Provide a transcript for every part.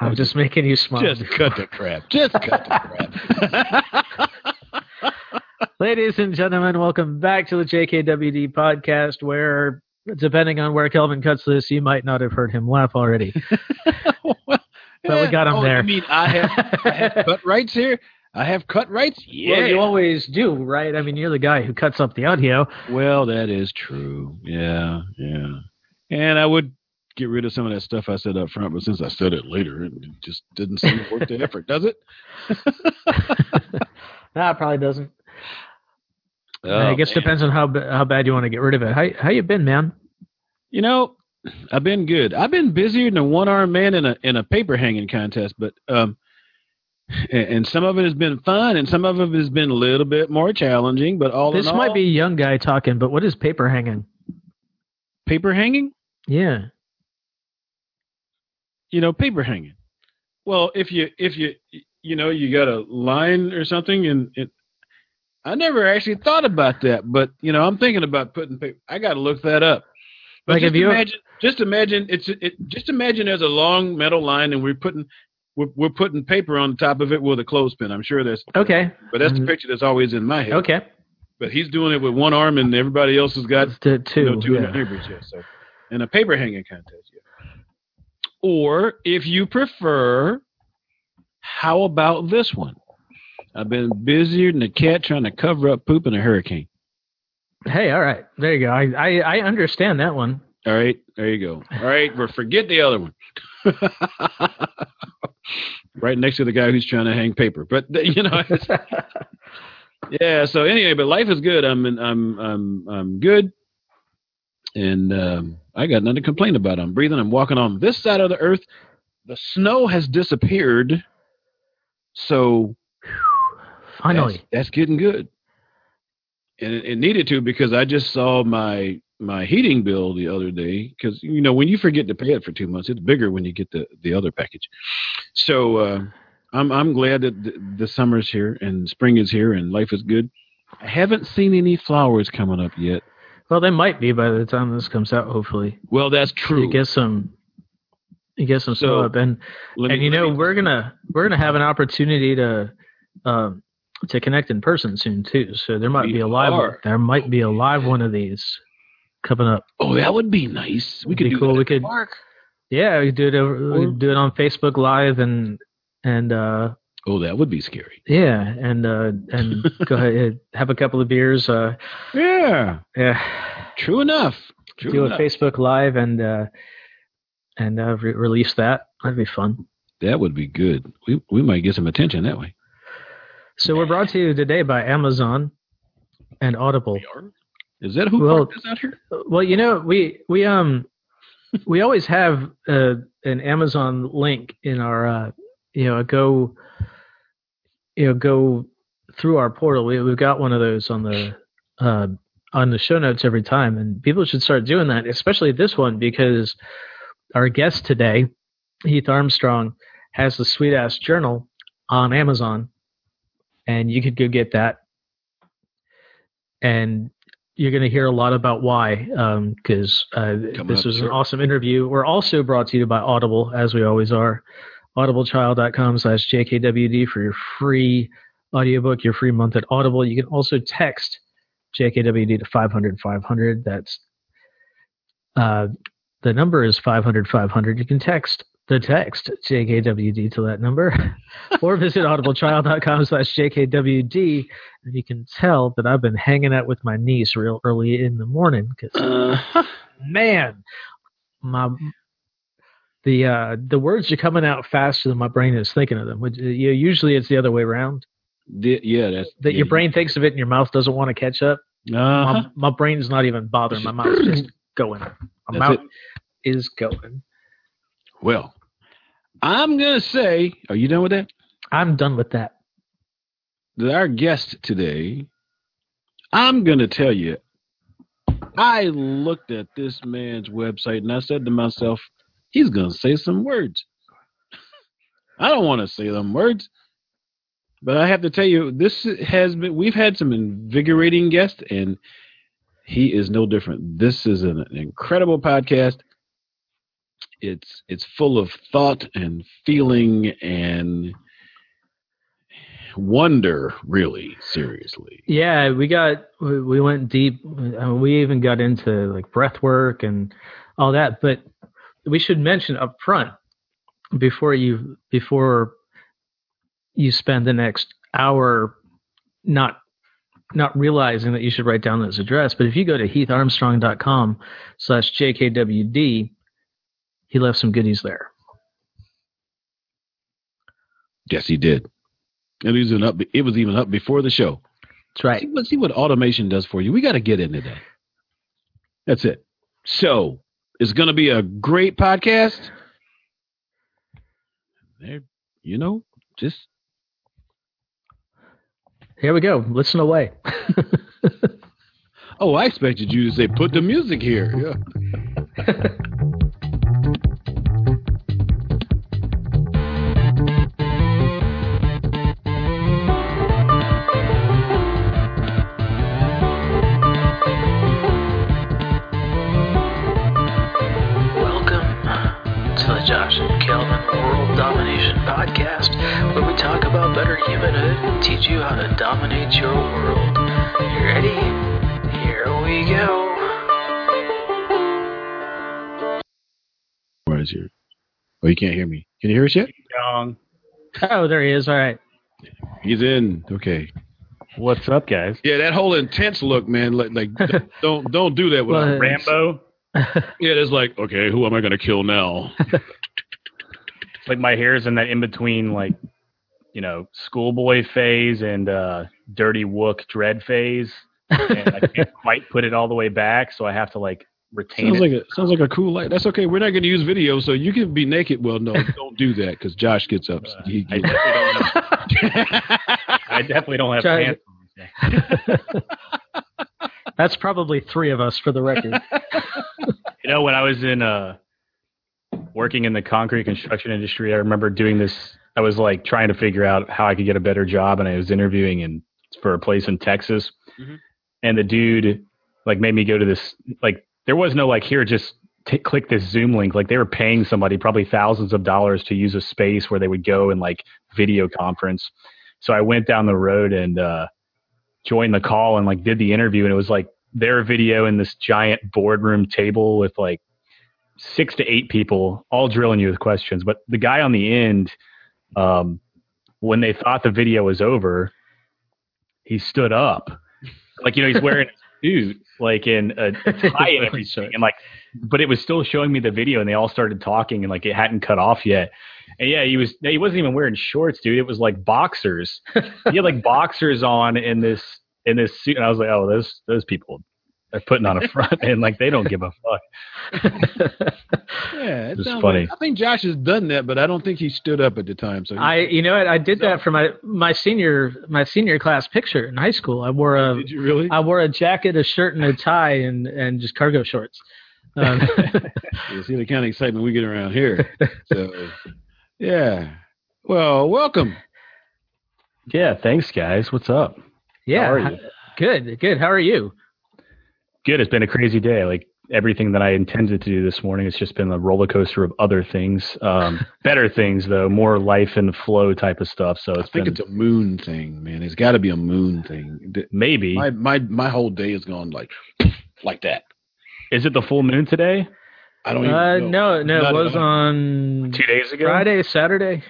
I'm just making you smile. Just cut the crap. Just cut the crap. Ladies and gentlemen, welcome back to the JKWD podcast where, depending on where Kelvin cuts this, you might not have heard him laugh already. well, But we got him oh, there. I mean I have, I have cut rights here? I have cut rights? Yeah. Well, you always do, right? I mean, you're the guy who cuts up the audio. Well, that is true. Yeah, yeah. And I would get rid of some of that stuff I said up front, but since I said it later, it just didn't seem worth the effort, does it? nah, it probably doesn't. Oh, I guess man. depends on how how bad you want to get rid of it. How how you been, man? You know, I've been good. I've been busier than a one armed man in a in a paper hanging contest, but um, and, some of it has been fun, and some of it has been a little bit more challenging. But all This might all, be a young guy talking, but what is paper hanging? paper hanging. Yeah. You know, paper hanging. Well, if you if you you know you got a line or something, and it, I never actually thought about that, but you know, I'm thinking about putting paper. I got to look that up. But Like, just have you- imagine, just imagine it's it. Just imagine there's a long metal line, and we're putting we're, we're putting paper on the top of it with a clothespin. I'm sure there's, Okay. but that's the Mm, picture that's always in my head. Okay. But he's doing it with one arm, and everybody else has got two. you know, two yeah. neighbors, yeah. So, in a paper hanging contest, yeah. Or if you prefer, how about this one? I've been busier than a cat trying to cover up poop in a hurricane. Hey, all right. There you go. I, I, I understand that one. All right, there you go. All right, but forget the other one. right next to the guy who's trying to hang paper. But you know, yeah. So anyway, but life is good. I'm in, I'm I'm I'm good, and um, I got nothing to complain about. I'm breathing. I'm walking on this side of the earth. The snow has disappeared, so Finally. that's, that's getting good. And it, it needed to because I just saw my my heating bill the other day because you know when you forget to pay it for two months, it's bigger when you get the the other package. So uh, I'm I'm glad that the, the summer's here and spring is here and life is good. I haven't seen any flowers coming up yet. Well, they might be by the time this comes out. Hopefully, Well, that's true. you get some. You get some So, snow up, and me- and you know me- we're gonna we're gonna have an opportunity to um to connect in person soon too. So there might be a live are. there might be a live one of these coming up. oh, that would be nice. We Would could be do cool. that We could- park. Yeah, we could do it over, we could do it on Facebook Live and and uh Oh, that would be scary. yeah and uh and go ahead have a couple of beers. Uh Yeah, yeah. true enough. True do a. Facebook Live and uh, and uh, re- release that. That'd be fun. That would be good. We we might get some attention that way. So we're brought to you today by Amazon and Audible. Is that who Well- parked out here? Well, you know, we we um we always have uh, an Amazon link in our uh, you know go you know go through our portal. We we've got one of those on the uh, on the show notes every time, and people should start doing that, especially this one because our guest today, Heath Armstrong, has the Sweet Ass Journal on Amazon, and you could go get that. And you're going to hear a lot about why, because uh, this was an awesome interview. We're also brought to you by Audible, as we always are. Audibletrial.com slash JKWD for your free audiobook, your free month at Audible. You can also text JKWD to 500 500. That's uh, the number is 500 500. You can text the text JKWD to that number or visit audibletrial.com slash JKWD. And you can tell that I've been hanging out with my niece real early in the morning because Uh, man, my the uh, the words are coming out faster than my brain is thinking of them. Which, uh, you know, usually it's the other way around. the- yeah, that's That yeah, your brain thinks of it and your mouth doesn't want to catch up. Uh-huh. My, my brain's not even bothering. My mouth's just going. My That's mouth it. is going. Well, I'm gonna say, are you done with that? I'm done with that. That our guest today, I'm gonna tell you, I looked at this man's website and I said to myself, he's gonna say some words. I don't want to say them words, but I have to tell you, this has been. We've had some invigorating guests, and he is no different. This is an incredible podcast. it's it's full of thought and feeling and wonder. Really, seriously. Yeah, we got we we went deep. uh, We even got into like breath work and all that. But we should mention up front before you before you spend the next hour not not realizing that you should write down this address. But if you go to heatharmstrong.com slash jkwd, he left some goodies there. Yes, he did. And it was even up. It was even up before the show. That's right. See what see what automation does for you. We got to get into that. That's it. So it's going to be a great podcast. There, you know, just Here we go. Listen away. oh, I expected you to say put the music here. Yeah. Podcast, where we talk about better humanhood and teach you how to dominate your world. You ready? Here we go. Where is your? Oh, you can't hear me. Can you hear us yet? Young. Oh, there he is. All right. He's in. Okay. What's up, guys? Yeah, that whole intense look, man. Like, like don't don't do that with Well, Rambo. Yeah, it's like, okay, who am I going to kill now? It's like my hair's in that in between, like, you know, schoolboy phase and uh, dirty wook dread phase. And I can't quite put it all the way back, so I have to, like, retain sounds it. like a sounds like a cool light. That's okay. We're not going to use video, so you can be naked. Well, no, don't do that because Josh gets up. Uh, He- I, definitely don't have, I definitely don't have Try- pants. That's probably three of us for the record. You know, when I was in uh, working in the concrete construction industry, I remember doing this. I was like trying to figure out how I could get a better job, and I was interviewing in for a place in Texas. Mhm. And the dude like made me go to this. Like there was no like here, just t- click this Zoom link. Like they were paying somebody probably thousands of dollars to use a space where they would go and like video conference. So I went down the road and uh, joined the call and like did the interview, and it was like their video in this giant boardroom table with like six to eight people all drilling you with questions. But the guy on the end, um, when they thought the video was over, he stood up. Like, you know, he's wearing a suit, like in a, a tie and everything. And like, but it was still showing me the video and they all started talking and like it hadn't cut off yet. And yeah, he was, he wasn't even wearing shorts, dude. It was like boxers. he had like boxers on in this, in this suit. And I was like, oh, those, those people are putting on a front and like they don't give a fuck. yeah, It's funny. like- I think Josh has done that, but I don't think he stood up at the time. So I, you know what? I did that for my my senior my senior class picture in high school. I wore a did you really? I wore a jacket, a shirt, and a tie, and and just cargo shorts. Um, You see the kind of excitement we get around here. So, yeah. Well, welcome. Yeah. Thanks guys. What's up? yeah, How are you? good, good. How are you? Good. It's been a crazy day. Like everything that I intended to do this morning, it's just been a roller coaster of other things. Um, better things though, more life and flow type of stuff. So I it's think been it's a moon thing, man. It's got to be a moon thing. Maybe. My my my whole day is gone like like that. Is it the full moon today? I don't even Uh, know. no, no, Not it was on Two days ago. Friday, Saturday.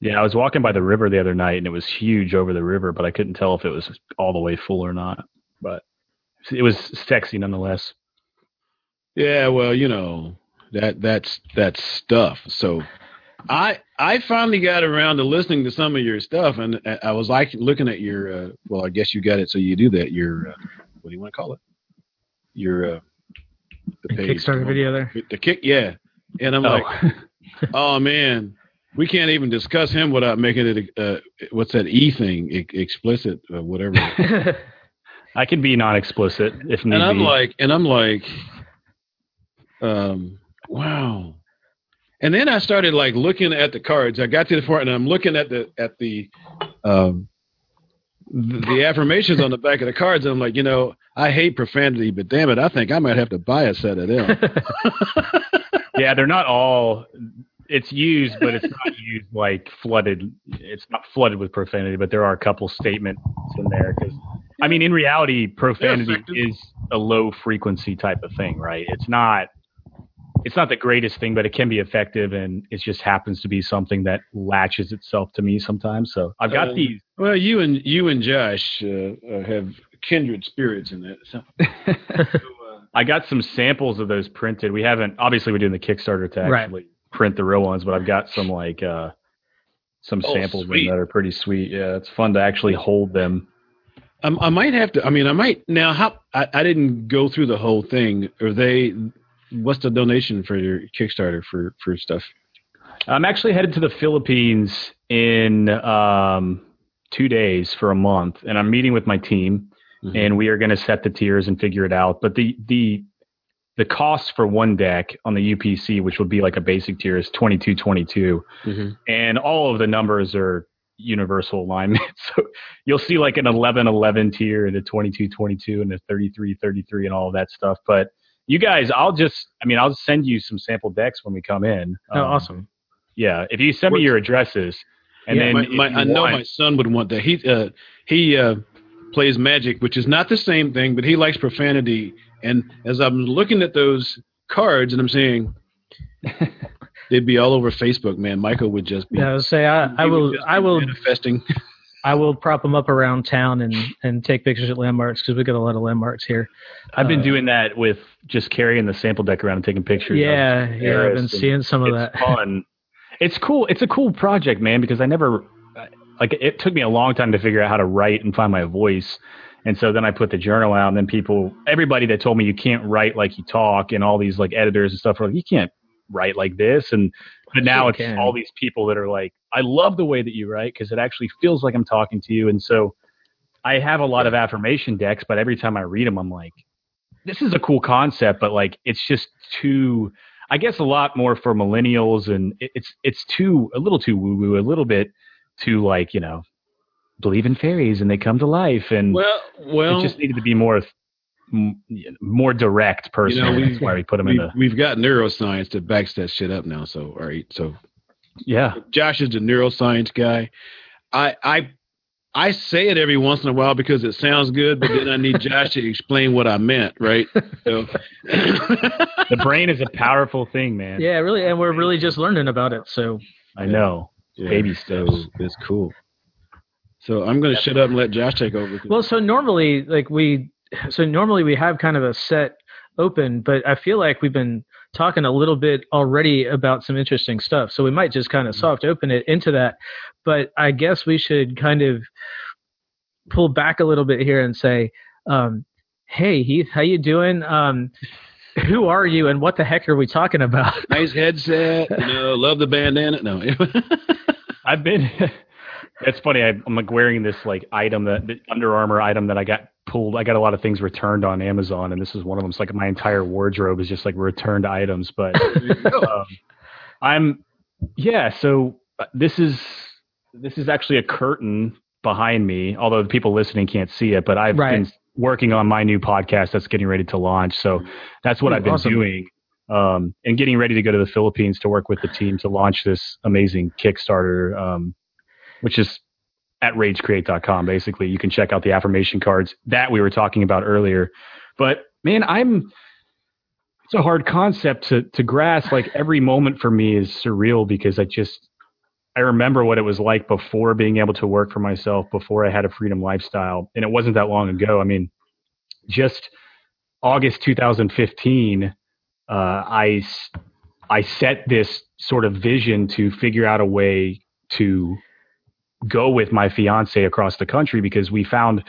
Yeah, I was walking by the river the other night and it was huge over the river, but I couldn't tell if it was all the way full or not. But it was sexy nonetheless. Yeah, well, you know that that's that's stuff. So, I I finally got around to listening to some of your stuff, and I- I was like looking at your. Uh, well, I guess you got it, so you do that. Your uh, what do you want to call it? Your uh, the page. Kickstarter video there. The kick, yeah. And I'm Oh. like, oh man, we can't even discuss him without making it. Uh, what's that e thing? E- explicit, uh, whatever. I can be non-explicit if need and I'm be. like, and I'm like, um, wow. And then I started like looking at the cards. I got to the part, and I'm looking at the at the um, the, the affirmations on the back of the cards. And I'm like, you know, I hate profanity, but damn it, I think I might have to buy a set of them. yeah, they're not all. It's used, but it's not used like flooded. It's not flooded with profanity, but there are a couple statements in there. Because I mean, in reality, profanity effective. is a low frequency type of thing, right? It's not. It's not the greatest thing, but it can be effective, and it just happens to be something that latches itself to me sometimes. So I've got Um, these. Well, you and you and Josh uh, uh, have kindred spirits in that. So, so, uh, I got some samples of those printed. We haven't obviously we're doing the Kickstarter to Right. actually print the real ones, but I've got some like uh some Oh, samples of them sweet. that are pretty sweet. Yeah, it's fun to actually hold them. Um, I might have to. I mean, I might now. How I, I didn't go through the whole thing. Are they? What's the donation for your Kickstarter for for stuff? I'm actually headed to the Philippines in um two days for a month, and I'm meeting with my team, Mhm. and we are going to set the tiers and figure it out. But the the the cost for one deck on the UPC, which would be like a basic tier, is twenty two twenty two. Mhm. and all of the numbers are universal alignment. So you'll see like an 11 11 tier and a 22 22 and a 33 33 and all of that stuff. But you guys, I'll just, I mean, I'll send you some sample decks when we come in. Oh, Um, awesome. Yeah. If you send me your addresses and Yeah, then my, my, I know want- my son would want that. He uh, he uh, plays Magic, which is not the same thing, but he likes profanity. And as I'm looking at those cards, and I'm saying they'd be all over Facebook, man. Michael would just be. Yeah, I would say I, I will I will manifesting. I will prop them up around town and and take pictures at landmarks because we got a lot of landmarks here. I've been Uh, doing that with just carrying the sample deck around and taking pictures. Yeah, yeah, I've been seeing some of it's that. fun. It's cool. It's a cool project, man, because I never like it took me a long time to figure out how to write and find my voice. And so then I put the journal out and then people everybody that told me you can't write like you talk and all these like editors and stuff were like, you can't write like this and but now it's all these people that are like, I love the way that you write because it actually feels like I'm talking to you. And so I have a lot of affirmation decks, but every time I read them, I'm like, this is a cool concept, but like it's just too. I guess a lot more for millennials, and it's it's too a little too woo woo, a little bit too like you know believe in fairies and they come to life, and well, well, it just needed to be more m- more direct personally. we- That's why we put them in we, the we've got neuroscience that backs that shit up now. So all right, so yeah. Josh is the neuroscience guy. I I I say it every once in a while because it sounds good, but then I need Josh to explain what I meant, right? So, The brain is a powerful thing, man. Yeah, really, and we're really just learning about it. So I know. Yeah, Baby so steps. It's cool. So I'm going to shut up and let Josh take over. well, so normally like we, so normally we have kind of a set open, but I feel like we've been talking a little bit already about some interesting stuff. So we might just kind of soft open it into that. But I guess we should kind of pull back a little bit here and say, um, "Hey Heath, how you doing? Um, who are you, and what the heck are we talking about?" nice headset. You know, love the bandana. No. I've been. it's funny. I, I'm like wearing this like item that the Under Armour item that I got pulled. I got a lot of things returned on Amazon, and this is one of them. It's like my entire wardrobe is just like returned items. But um, I'm, yeah. So uh, this is this is actually a curtain behind me. Although the people listening can't see it, but I've Right. been working on my new podcast that's getting ready to launch. So that's what Ooh, I've been awesome. doing. Um, and getting ready to go to the Philippines to work with the team to launch this amazing Kickstarter, um, which is at ragecreate.com. Basically, you can check out the affirmation cards that we were talking about earlier. But man, I'm it's a hard concept to to grasp. Like every moment for me is surreal because I just I remember what it was like before being able to work for myself, before I had a freedom lifestyle, and it wasn't that long ago. I mean, just August 2015, uh, I set this sort of vision to figure out a way to go with my fiance across the country because we found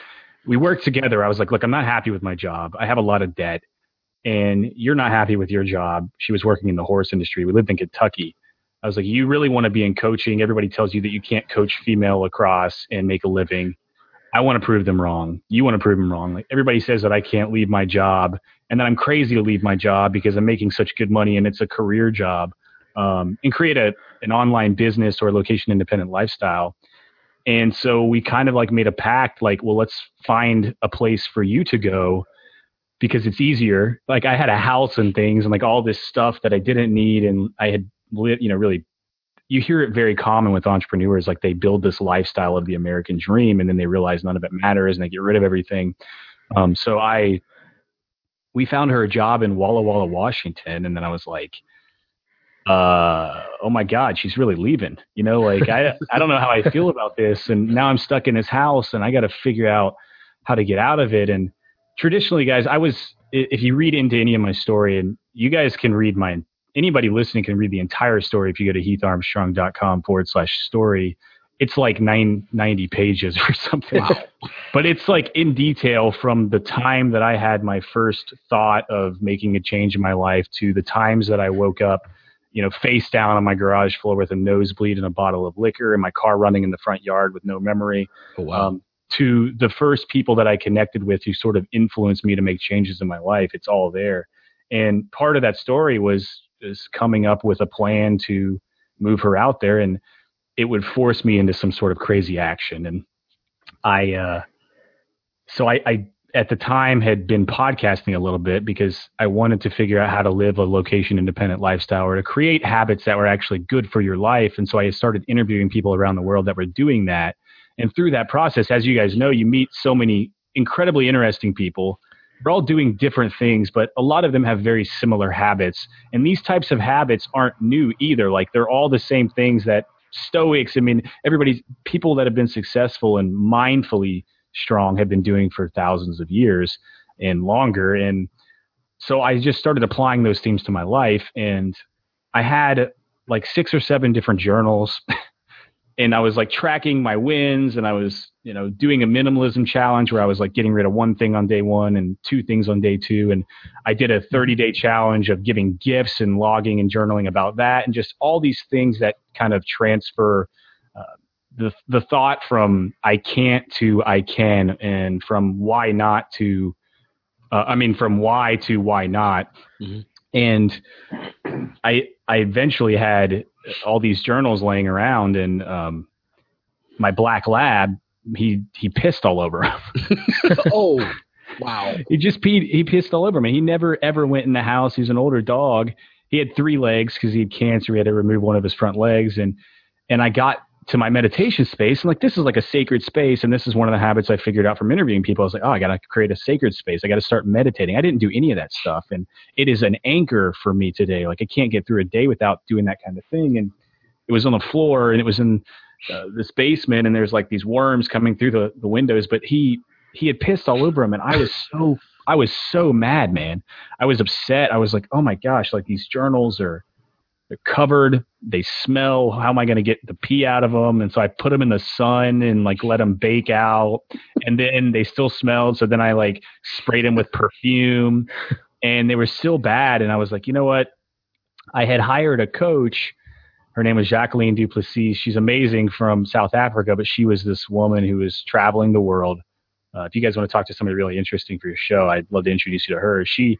we worked together. I was like, look, I'm not happy with my job. I have a lot of debt, and you're not happy with your job. She was working in the horse industry. We lived in Kentucky. I was like, you really want to be in coaching. Everybody tells you that you can't coach female lacrosse and make a living. I want to prove them wrong. You want to prove them wrong. Like everybody says that I can't leave my job and that I'm crazy to leave my job because I'm making such good money and it's a career job um, and create a an online business or location independent lifestyle. And so we kind of like made a pact like, well, let's find a place for you to go because it's easier. Like I had a house and things and like all this stuff that I didn't need. And I had, you know, really, you hear it very common with entrepreneurs. Like they build this lifestyle of the American dream and then they realize none of it matters and they get rid of everything. Um, so I, we found her a job in Walla Walla, Washington. And then I was like, uh, oh my God, she's really leaving. You know, like I, I don't know how I feel about this. And now I'm stuck in this house and I got to figure out how to get out of it. And traditionally, guys, I was, if you read into any of my story and you guys can read my, anybody listening can read the entire story if you go to heatharmstrong.com forward slash story. It's like nine, 90 pages or something, wow. but it's like in detail from the time that I had my first thought of making a change in my life to the times that I woke up you know, face down on my garage floor with a nosebleed and a bottle of liquor and my car running in the front yard with no memory. Oh, wow. Um, to the first people that I connected with who sort of influenced me to make changes in my life. It's all there. And part of that story was is coming up with a plan to move her out there and it would force me into some sort of crazy action. And I uh so I, I at the time had been podcasting a little bit because I wanted to figure out how to live a location independent lifestyle or to create habits that were actually good for your life. And so I started interviewing people around the world that were doing that. And through that process, as you guys know, you meet so many incredibly interesting people. They're all doing different things, but a lot of them have very similar habits. And these types of habits aren't new either. Like they're all the same things that Stoics, I mean, everybody's people that have been successful and mindfully strong have been doing for thousands of years and longer. And so I just started applying those themes to my life. And I had like six or seven different journals. and I was like tracking my wins and I was, you know, doing a minimalism challenge where I was like getting rid of one thing on day one and two things on day two. And I did a 30 day challenge of giving gifts and logging and journaling about that and just all these things that kind of transfer the the thought from I can't to I can, and from why not to, uh, I mean, from why to why not, mm-hmm. and I I eventually had all these journals laying around, and um, my black lab he he pissed all over oh. Wow. He just peed, he pissed all over me. He never ever went in the house. He's an older dog. He had three legs because he had cancer. He had to remove one of his front legs. And, and I got to my meditation space and like this is like a sacred space and this is one of the habits i figured out from interviewing people. I was like oh i gotta create a sacred space. I gotta start meditating. I didn't do any of that stuff and it is an anchor for me today. Like i can't get through a day without doing that kind of thing and it was on the floor and it was in uh, this basement and there's like these worms coming through the, the windows but he he had pissed all over him and i was so i was so mad man. I was upset. I was like oh my gosh like these journals are they're covered. They smell. How am I going to get the pee out of them? And so I put them in the sun and like let them bake out. And then they still smelled. So then I like sprayed them with perfume and they were still bad. And I was like, you know what? I had hired a coach. Her name was Jacqueline Duplessis. She's amazing from South Africa, but she was this woman who was traveling the world. Uh, if you guys want to talk to somebody really interesting for your show, I'd love to introduce you to her. She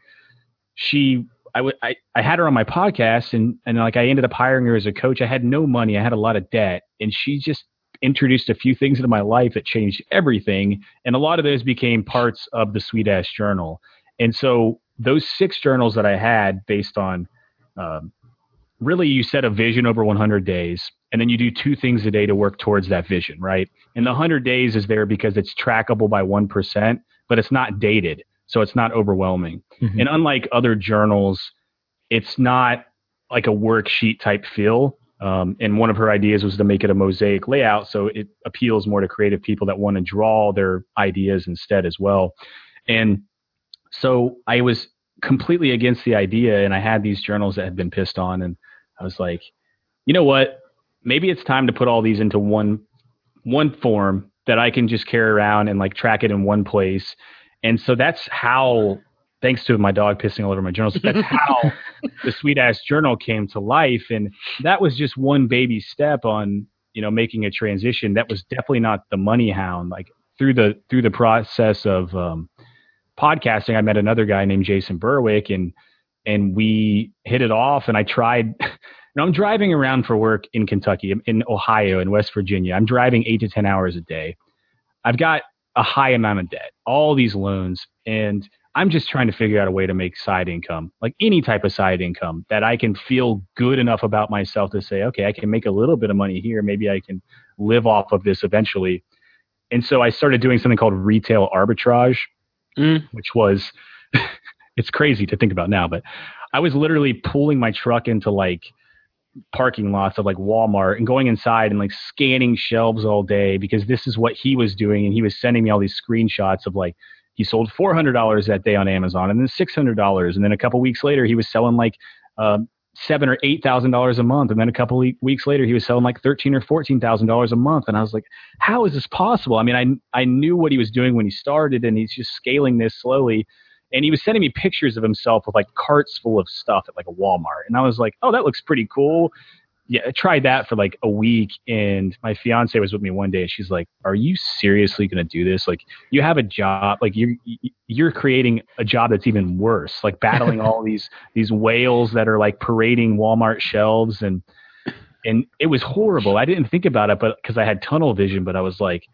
she I, w- I, I had her on my podcast and, and like I ended up hiring her as a coach. I had no money. I had a lot of debt and she just introduced a few things into my life that changed everything. And a lot of those became parts of the Sweet Ass Journal. And so those six journals that I had based on, um, really you set a vision over 100 days and then you do two things a day to work towards that vision, right? And the 100 days is there because it's trackable by 1%, but it's not dated so it's not overwhelming. Mm-hmm. And unlike other journals, it's not like a worksheet type feel. Um, and one of her ideas was to make it a mosaic layout, so it appeals more to creative people that want to draw their ideas instead as well. And so I was completely against the idea, and I had these journals that had been pissed on, and I was like, you know what? Maybe it's time to put all these into one one form that I can just carry around and like track it in one place and so that's how, thanks to my dog pissing all over my journals, that's how the Sweet Ass Journal came to life. And that was just one baby step on, you know, making a transition. That was definitely not the money hound. Like through the through the process of um, podcasting, I met another guy named Jason Berwick, and and we hit it off. And I tried. You know, I'm driving around for work in Kentucky, in Ohio, in West Virginia. I'm driving eight to ten hours a day. I've got a high amount of debt, all these loans, and I'm just trying to figure out a way to make side income, like any type of side income that I can feel good enough about myself to say, okay, I can make a little bit of money here. Maybe I can live off of this eventually. And so I started doing something called retail arbitrage, Mm. which was, it's crazy to think about now, but I was literally pulling my truck into like parking lots of like Walmart and going inside and like scanning shelves all day because this is what he was doing. And he was sending me all these screenshots of like, he sold $400 that day on Amazon and then $600. And then a couple weeks later, he was selling like, um, seven or eight thousand dollars a month, and then a couple weeks later, he was selling like thirteen or fourteen thousand dollars a month. And I was like, "How is this possible?" I mean, I I knew what he was doing when he started, and he's just scaling this slowly. And he was sending me pictures of himself with like carts full of stuff at like a Walmart, and I was like, "Oh, that looks pretty cool." Yeah, I tried that for like a week, and my fiance was with me one day, and she's like, "Are you seriously going to do this? Like, you have a job, like you're you're creating a job that's even worse, like battling all these these whales that are like parading Walmart shelves and and it was horrible. I didn't think about it, but because I had tunnel vision, but I was like,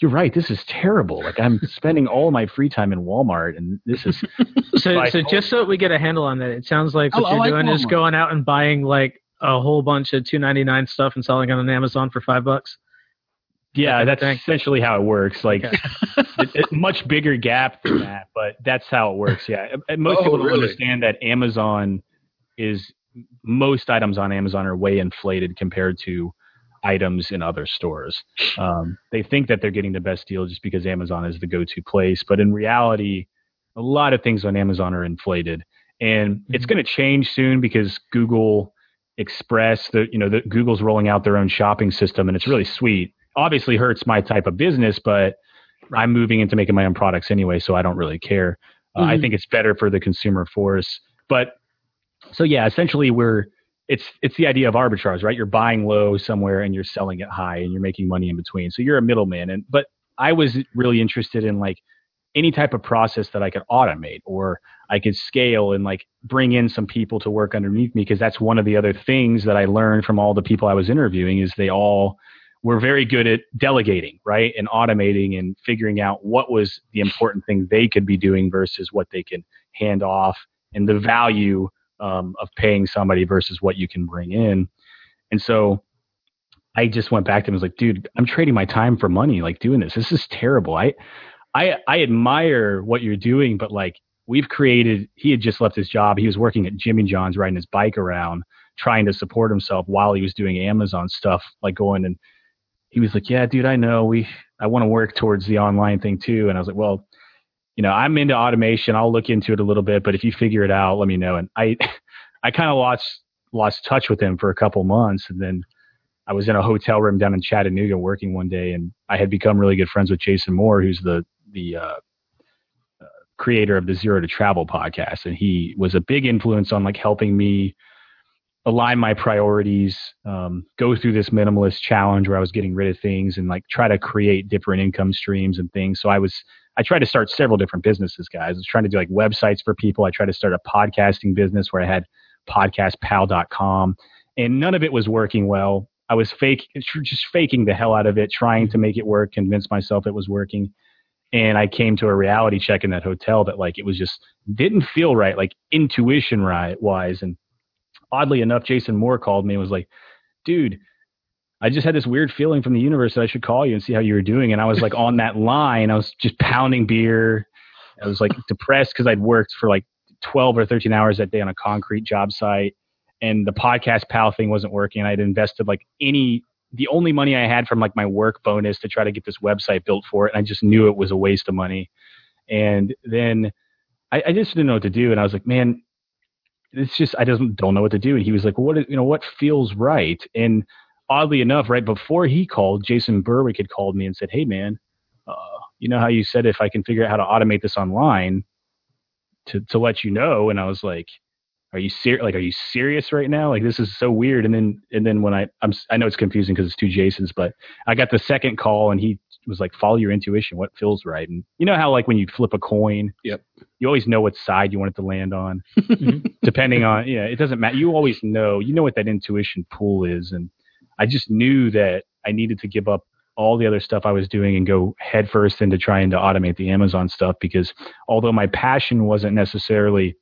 "You're right. This is terrible. Like I'm spending all my free time in Walmart, and this is So, so oh just so we get a handle on that, it sounds like oh, what I you're like doing is going out and buying like a whole bunch of two ninety nine stuff and selling it on Amazon for five bucks. yeah. That's thanks. essentially how it works. Like Okay. it, it, much bigger gap than that, but that's how it works. Yeah, And- and most Oh, people don't really? understand that Amazon is most items on Amazon are way inflated compared to items in other stores. Um, they think that they're getting the best deal just because Amazon is the go-to place, but in reality, a lot of things on Amazon are inflated, and it's Mhm. going to change soon because Google Express, the you know, the Google's rolling out their own shopping system, and it's really sweet. Obviously, hurts my type of business, but I'm moving into making my own products anyway, so I don't really care. Uh, I Mhm. think it's better for the consumer force. But so yeah, essentially we're it's it's the idea of arbitrage, right? You're buying low somewhere and you're selling it high and you're making money in between. So you're a middleman. And but I was really interested in like any type of process that I could automate or I could scale and like bring in some people to work underneath me because that's one of the other things that I learned from all the people I was interviewing is they all were very good at delegating, right? And automating and figuring out what was the important thing they could be doing versus what they can hand off and the value um, of paying somebody versus what you can bring in. And so I just went back to him and was like, dude, I'm trading my time for money, like doing this. This is terrible. I, I, I admire what you're doing, but like we've created, he had just left his job. He was working at Jimmy John's riding his bike around trying to support himself while he was doing Amazon stuff, like going and he was like, yeah, dude, I know we, I want to work towards the online thing too. And I was like, well, you know, I'm into automation. I'll look into it a little bit, but if you figure it out, let me know. And I, I kind of lost, lost touch with him for a couple months. And then I was in a hotel room down in Chattanooga working one day and I had become really good friends with Jason Moore, who's the, the, uh, uh, creator of the Zero to Travel podcast. And he was a big influence on like helping me align my priorities, um, go through this minimalist challenge where I was getting rid of things and like try to create different income streams and things. So I was, I tried to start several different businesses, guys. I was trying to do like websites for people. I tried to start a podcasting business where I had podcastpal.com and none of it was working well. I was fake, just faking the hell out of it, trying to make it work, convince myself it was working. And I came to a reality check in that hotel that like it was just didn't feel right, like intuition right wise. And oddly enough, Jason Moore called me and was like, dude, I just had this weird feeling from the universe that I should call you and see how you were doing. And I was like on that line, I was just pounding beer. I was like depressed because I'd worked for like 12 or 13 hours that day on a concrete job site. And the podcast pal thing wasn't working. I'd invested like any, the only money I had from like my work bonus to try to get this website built for it. And I just knew it was a waste of money. And then I, I just didn't know what to do. And I was like, man, it's just I don't don't know what to do. And he was like, well, what you know what feels right? And oddly enough, right before he called, Jason Berwick had called me and said, hey man, uh, you know how you said if I can figure out how to automate this online to to let you know. And I was like, are you ser- like are you serious right now? Like this is so weird. And then and then when I I'm I know it's confusing because it's two Jasons, but I got the second call and he was like, follow your intuition. What feels right? And you know how like when you flip a coin, Yep. you always know what side you want it to land on Mhm. depending on yeah it doesn't matter you always know you know what that intuition pool is and i just knew that i needed to give up all the other stuff I was doing and go headfirst into trying to automate the Amazon stuff because although my passion wasn't necessarily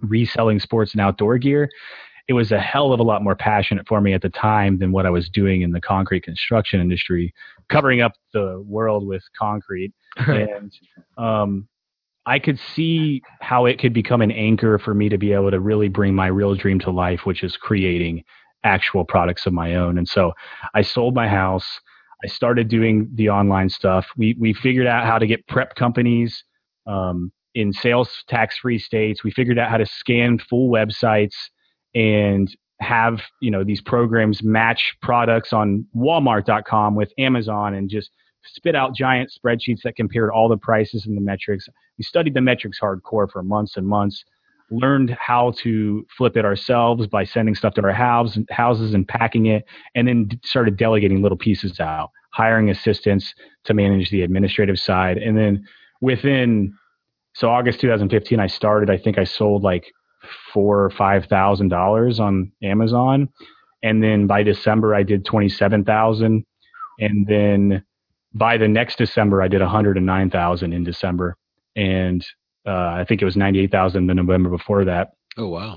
reselling sports and outdoor gear, it was a hell of a lot more passionate for me at the time than what I was doing in the concrete construction industry, covering up the world with concrete. and um, I could see how it could become an anchor for me to be able to really bring my real dream to life, which is creating actual products of my own. And so I sold my house. I started doing the online stuff. We we figured out how to get prep companies um, in sales tax free states. We figured out how to scan full websites and have you know these programs match products on Walmart.com with Amazon and just spit out giant spreadsheets that compared all the prices and the metrics. We studied the metrics hardcore for months and months. Learned how to flip it ourselves by sending stuff to our house, houses and packing it, and then started delegating little pieces out, hiring assistants to manage the administrative side, and then within so August 2015, I started. I think I sold like four or five thousand dollars on Amazon, and then by December I did twenty seven thousand, and then by the next December I did one hundred and nine thousand in December, and uh, I think it was ninety eight thousand the November before that. Oh wow!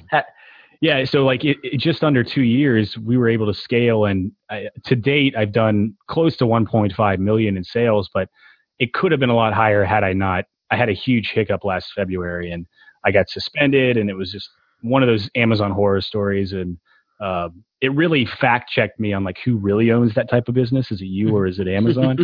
Yeah, so like it, it, just under two years, we were able to scale, and I, to date, I've done close to 1.5 million in sales, but it could have been a lot higher had I not. I had a huge hiccup last February, and I got suspended, and it was just one of those Amazon horror stories, and uh, it really fact checked me on like who really owns that type of business. Is it you or is it Amazon?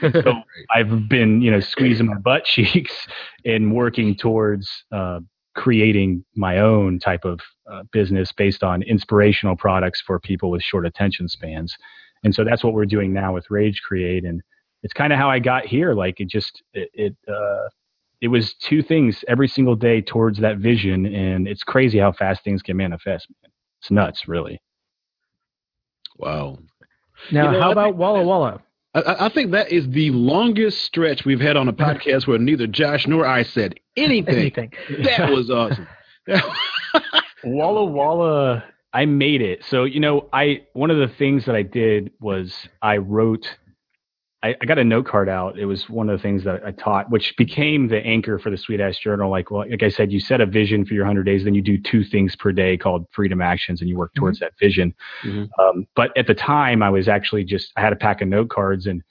so I've been you know squeezing my butt cheeks and working towards uh, creating my own type of uh, business based on inspirational products for people with short attention spans. And so that's what we're doing now with Rage Create, and it's kind of how I got here. Like it just it, it uh, it was two things every single day towards that vision, and it's crazy how fast things can manifest. It's nuts, really. Wow. Now, you know, how I about Walla Walla? I, I, think that is the longest stretch we've had on a uh-huh. podcast where neither Josh nor I said anything. anything. That was awesome. Walla Walla, I made it. So you know, I one of the things that I did was I wrote I, I, got a note card out. It was one of the things that I taught, which became the anchor for the Sweet Ass Journal. Like, well, like I said, you set a vision for your 100 days, then you do two things per day called freedom actions, and you work towards mm-hmm. that vision. Mm-hmm. Um, but at the time, I was actually just I had a pack of note cards, and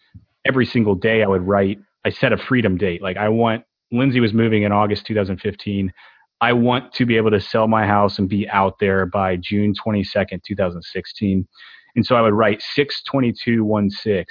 every single day I would write. I set a freedom date. Like I want Lindsay was moving in August 2015. I want to be able to sell my house and be out there by June 22nd, 2016. And so I would write 62216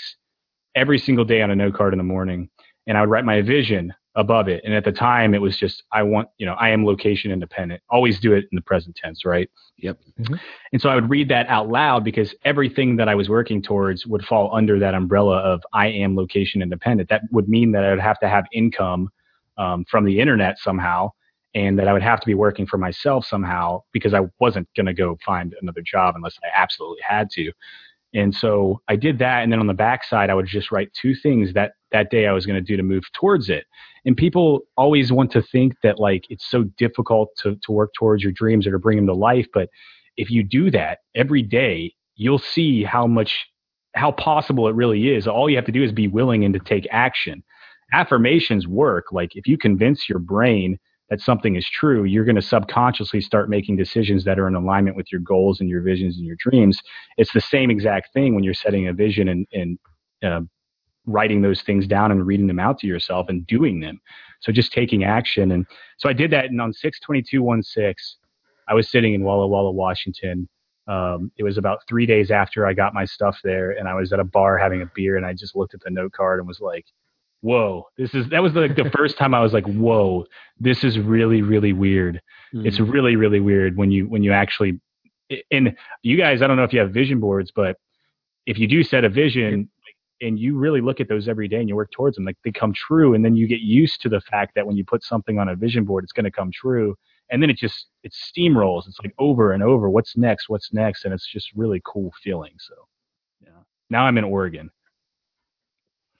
every single day on a note card in the morning and I would write my vision above it. And at the time, it was just, I want, you know, I am location independent. Always do it in the present tense, right? Yep. Mm-hmm. And so I would read that out loud because everything that I was working towards would fall under that umbrella of I am location independent. That would mean that I would have to have income um, from the internet somehow and that I would have to be working for myself somehow because I wasn't going to go find another job unless I absolutely had to. And so I did that. And then on the backside, I would just write two things that that day I was going to do to move towards it. And people always want to think that like it's so difficult to, to work towards your dreams or to bring them to life. But if you do that every day, you'll see how much, how possible it really is. All you have to do is be willing and to take action. Affirmations work. Like if you convince your brain that something is true, you're going to subconsciously start making decisions that are in alignment with your goals and your visions and your dreams. It's the same exact thing when you're setting a vision and, and uh, writing those things down and reading them out to yourself and doing them. So just taking action. And so I did that. And on 62216, I was sitting in Walla Walla, Washington. Um, it was about three days after I got my stuff there, and I was at a bar having a beer, and I just looked at the note card and was like, whoa, this is that was like the first time I was like, whoa, this is really really weird. Mm-hmm. It's really really weird when you when you actually and you guys, I don't know if you have vision boards, but if you do set a vision and you really look at those every day and you work towards them, like they come true, and then you get used to the fact that when you put something on a vision board, it's going to come true, and then it just it steamrolls. It's like over and over. What's next? What's next? And it's just really cool feeling. So, yeah. Now I'm in Oregon,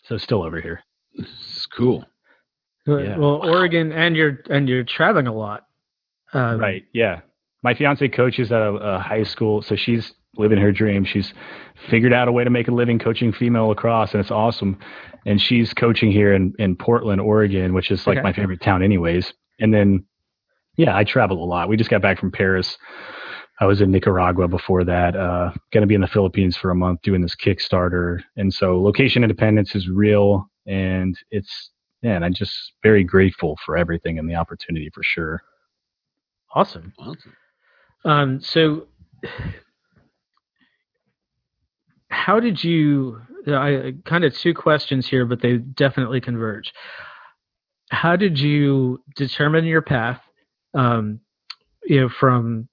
so still over here. It's cool. Yeah. Well, Oregon, and you're and you're traveling a lot. Um, right. Yeah. My fiance coaches at a, a, high school, so she's living her dream. She's figured out a way to make a living coaching female lacrosse, and it's awesome. And she's coaching here in, in Portland, Oregon, which is like Okay. my favorite town, anyways. And then, yeah, I travel a lot. We just got back from Paris. I was in Nicaragua before that. Uh, going to be in the Philippines for a month doing this Kickstarter, and so location independence is real, and it's man, I'm just very grateful for everything and the opportunity for sure. Awesome. Awesome. Um, so, how did you? I kind of two questions here, but they definitely converge. How did you determine your path? Um, you know, from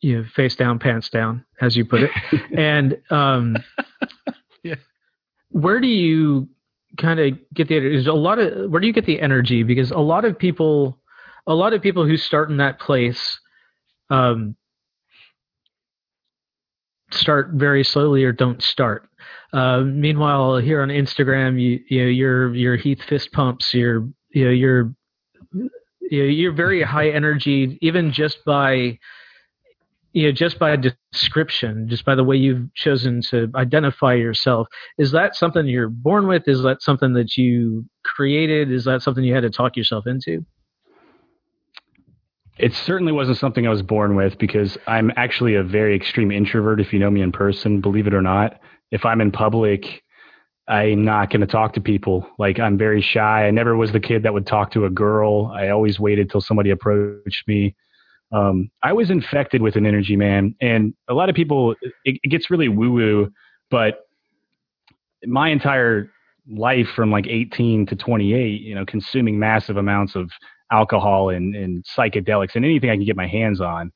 you know, face down, pants down, as you put it, and um, Yeah. where do you kind of get the? There's a lot of where do you get the energy? Because a lot of people, a lot of people who start in that place um, start very slowly or don't start. Uh, meanwhile, here on Instagram, you you know your your Heath fist pumps, your you know your you know, you're very high energy, even just by you know just by a description, just by the way you've chosen to identify yourself. Is that something you're born with? Is that something that you created? Is that something you had to talk yourself into? It certainly wasn't something I was born with because I'm actually a very extreme introvert. If you know me in person, believe it or not, if I'm in public, I'm not going to talk to people. Like I'm very shy. I never was the kid that would talk to a girl. I always waited till somebody approached me. Um, I was infected with an energy, man, and a lot of people. It, it gets really woo woo, but my entire life from like 18 to 28, you know, consuming massive amounts of alcohol and, and psychedelics and anything I can get my hands on.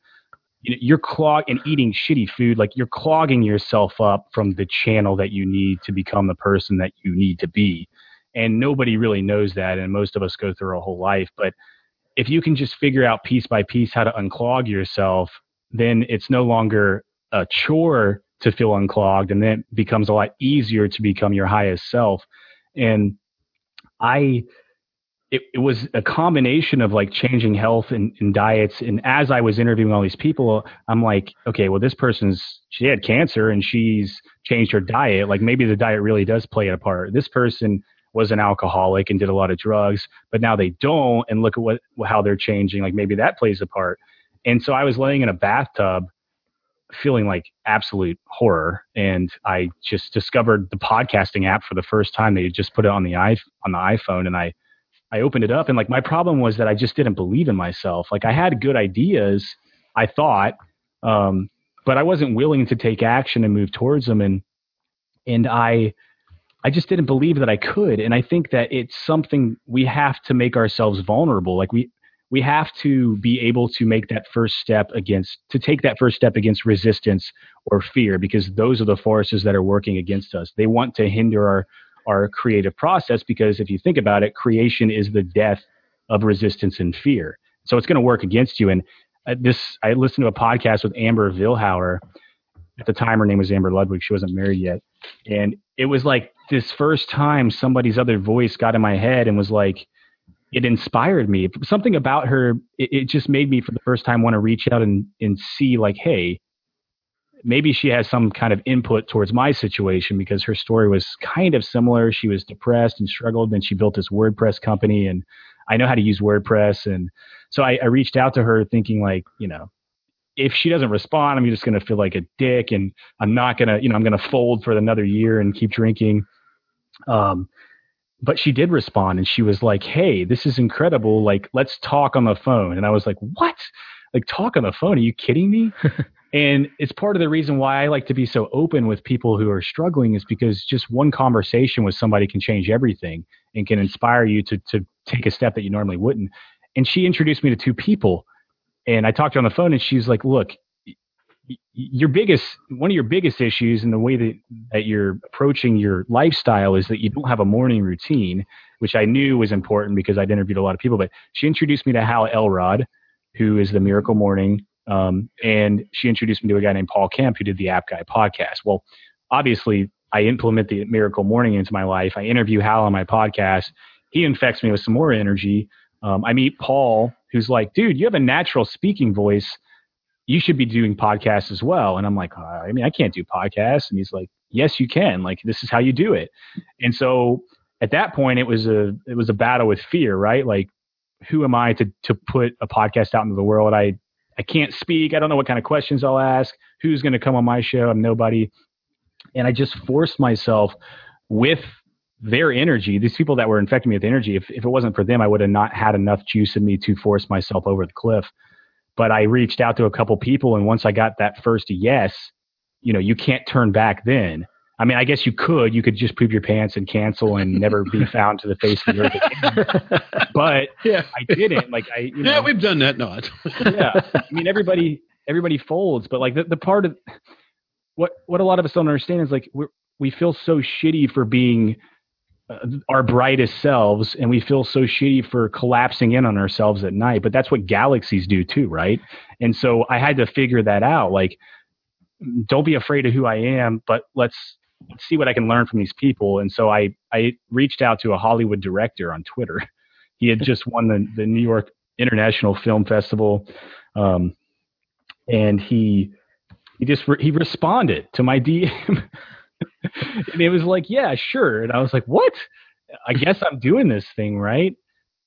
You're clog and eating shitty food, like you're clogging yourself up from the channel that you need to become the person that you need to be. And nobody really knows that. And most of us go through our whole life. But if you can just figure out piece by piece how to unclog yourself, then it's no longer a chore to feel unclogged. And then it becomes a lot easier to become your highest self. And I, it, it was a combination of like changing health and, and diets. And as I was interviewing all these people, I'm like, okay, well, this person's, she had cancer and she's changed her diet. Like maybe the diet really does play a part. This person was an alcoholic and did a lot of drugs, but now they don't. And look at what, how they're changing. Like maybe that plays a part. And so I was laying in a bathtub feeling like absolute horror. And I just discovered the podcasting app for the first time. They just put it on the i on the iPhone, and I I opened it up, and like my problem was that I just didn't believe in myself. Like I had good ideas, I thought, um, but I wasn't willing to take action and move towards them. And and I I just didn't believe that I could. And I think that it's something we have to make ourselves vulnerable. Like we we have to be able to make that first step against to take that first step against resistance or fear because those are the forces that are working against us. They want to hinder our our creative process because if you think about it creation is the death of resistance and fear. So it's going to work against you. And uh, this i listened to a podcast with amber vilhauer. At the time her name was amber ludwig. She wasn't married yet. And it was like this first time somebody's other voice got in my head and was like it inspired me. Something about her, it, it just made me for the first time want to reach out and, and see like, hey, maybe she has some kind of input towards my situation because her story was kind of similar. She was depressed and struggled. Then she built this WordPress company and I know how to use WordPress. And so I, I reached out to her thinking like, you know, if she doesn't respond, I'm just going to feel like a dick and I'm not going to, you know, I'm going to fold for another year and keep drinking. Um, but she did respond and she was like, Hey, this is incredible. Like, let's talk on the phone. And I was like, What? Like, talk on the phone? Are you kidding me? and it's part of the reason why I like to be so open with people who are struggling is because just one conversation with somebody can change everything and can inspire you to, to take a step that you normally wouldn't. And she introduced me to two people. And I talked to her on the phone and she was like, Look, your biggest one of your biggest issues in the way that, that you're approaching your lifestyle is that you don't have a morning routine which i knew was important because i'd interviewed a lot of people but she introduced me to hal elrod who is the miracle morning um, and she introduced me to a guy named paul kemp who did the app guy podcast. Well obviously i implement the miracle morning into my life. I interview hal on my podcast. He infects me with some more energy. Um, i meet paul who's like dude you have a natural speaking voice you should be doing podcasts as well. And I'm like, uh, I mean, I can't do podcasts. And he's like, yes, you can. Like, this is how you do it. And so at that point, it was a, it was a battle with fear, right? Like, who am I to, to put a podcast out into the world? I, I can't speak. I don't know what kind of questions I'll ask. Who's going to come on my show? I'm nobody. And I just forced myself with their energy, these people that were infecting me with energy, if, if it wasn't for them, I would have not had enough juice in me to force myself over the cliff. But I reached out to a couple people, and once I got that first yes, you know, you can't turn back then. I mean, I guess you could. You could just poop your pants and cancel and never be found to the face of the earth again. But Yeah. I didn't. Like I, you know, Yeah, we've done that. Not. yeah. I mean, everybody everybody folds, but like the, the part of what what a lot of us don't understand is like we we feel so shitty for being our brightest selves, and we feel so shitty for collapsing in on ourselves at night. But that's what galaxies do too, right? And so I had to figure that out. Like, don't be afraid of who I am, but let's see what I can learn from these people. And so I I reached out to a Hollywood director on Twitter. He had just won the the New York International Film Festival. Um, and he he just re- he responded to my DM, and it was like, yeah, sure. And I was like, what? I guess I'm doing this thing right,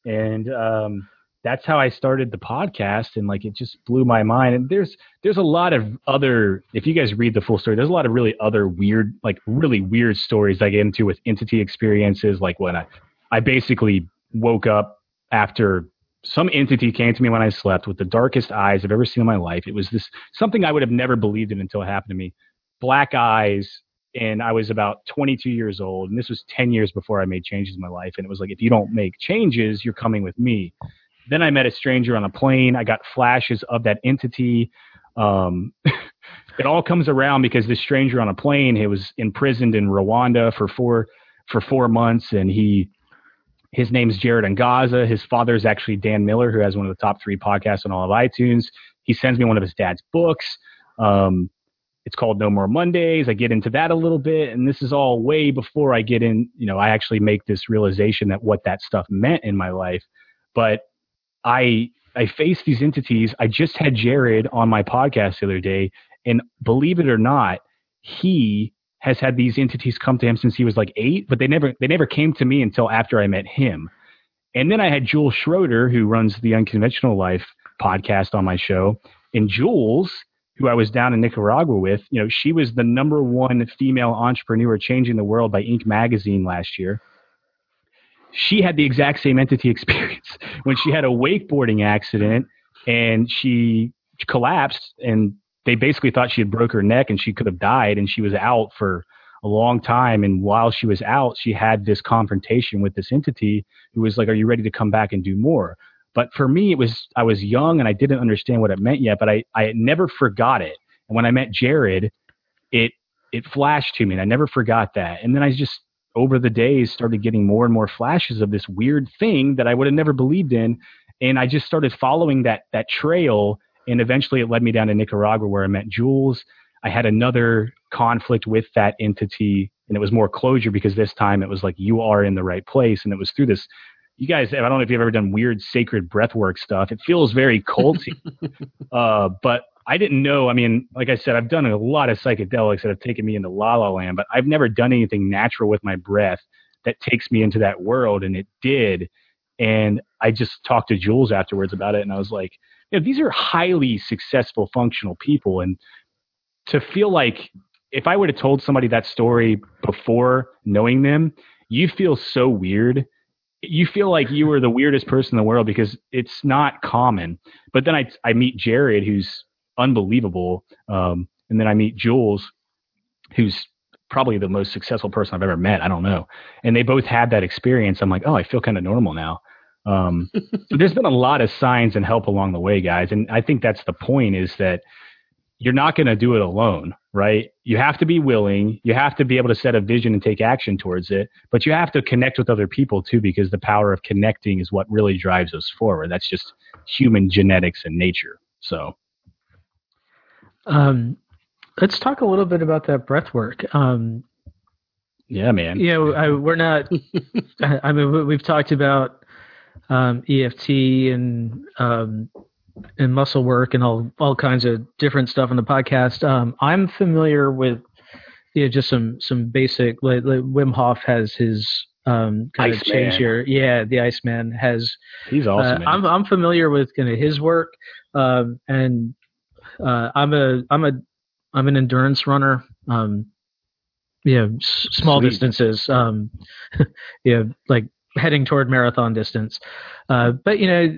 and um, that's how I started the podcast, and like it just blew my mind. And there's there's a lot of other. If you guys read the full story, there's a lot of really other weird, like really weird stories I get into with entity experiences, like when I I basically woke up after some entity came to me when I slept with the darkest eyes I've ever seen in my life. It was this something I would have never believed in until it happened to me. Black eyes, and I was about 22 years old, and this was 10 years before I made changes in my life. And it was like, if you don't make changes, you're coming with me. Then I met a stranger on a plane. I got flashes of that entity. Um, it all comes around because this stranger on a plane, he was imprisoned in Rwanda for four for four months, and he his name's Jared Angaza. His father is actually Dan Miller, who has one of the top three podcasts on all of iTunes. He sends me one of his dad's books. Um, it's called No More Mondays. I get into that a little bit, and this is all way before I get in. You know, I actually make this realization that what that stuff meant in my life. But I I face these entities. I just had Jared on my podcast the other day, and believe it or not, he has had these entities come to him since he was like eight, but they never they never came to me until after I met him. And then I had Jules Schroeder, who runs the Unconventional Life podcast on my show. And Jules, who I was down in Nicaragua with, you know, she was the number one female entrepreneur changing the world by Inc. magazine last year. She had the exact same entity experience when she had a wakeboarding accident and she collapsed and they basically thought she had broke her neck and she could have died and she was out for a long time and while she was out she had this confrontation with this entity who was like are you ready to come back and do more but for me it was i was young and i didn't understand what it meant yet but i i never forgot it and when i met jared it it flashed to me and i never forgot that and then i just over the days started getting more and more flashes of this weird thing that i would have never believed in and i just started following that that trail and eventually it led me down to Nicaragua where I met Jules. I had another conflict with that entity, and it was more closure because this time it was like you are in the right place, and it was through this. You guys, I don't know if you've ever done weird sacred breathwork stuff. It feels very culty, uh, but I didn't know. I mean, like I said, I've done a lot of psychedelics that have taken me into la la land, but I've never done anything natural with my breath that takes me into that world, and it did. And I just talked to Jules afterwards about it, and I was like, you know, these are highly successful, functional people, and to feel like if I would have told somebody that story before knowing them, you feel so weird. You feel like you were the weirdest person in the world because it's not common. But then I I meet Jared, who's unbelievable, um, and then I meet Jules, who's probably the most successful person I've ever met. I don't know, and they both had that experience. I'm like, oh, I feel kind of normal now. Um, so there's been a lot of signs and help along the way, guys. And I think that's the point is that you're not going to do it alone, right? You have to be willing. You have to be able to set a vision and take action towards it, but you have to connect with other people too, because the power of connecting is what really drives us forward. That's just human genetics and nature. So, Um, let's talk a little bit about that breath work. Um, yeah, man. you know, I, we're not. I mean, we- we've talked about um, EFT and um, and muscle work and all all kinds of different stuff on the podcast. Um, I'm familiar with yeah, just some some basic. Like, like Wim Hof has his um kind of Iceman. change here. Yeah, the Iceman has. He's Uh, awesome. man. I'm I'm familiar with kind of his work, um, and uh, I'm a I'm a I'm an endurance runner. Um, yeah, s- small Sweet. distances. Um, yeah, like heading toward marathon distance. Uh, but you know,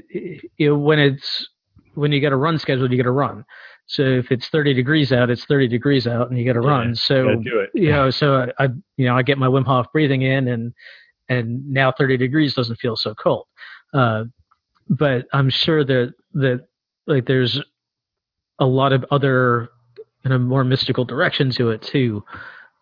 you know when it's when you get a run scheduled, you get a run. So if it's 30 degrees out, it's 30 degrees out, and you get a Yeah, run. So do it. you know, so I, I, you know, I get my Wim Hof breathing in, and and now 30 degrees doesn't feel so cold. Uh, but I'm sure that that like there's a lot of other kind of more mystical direction to it too.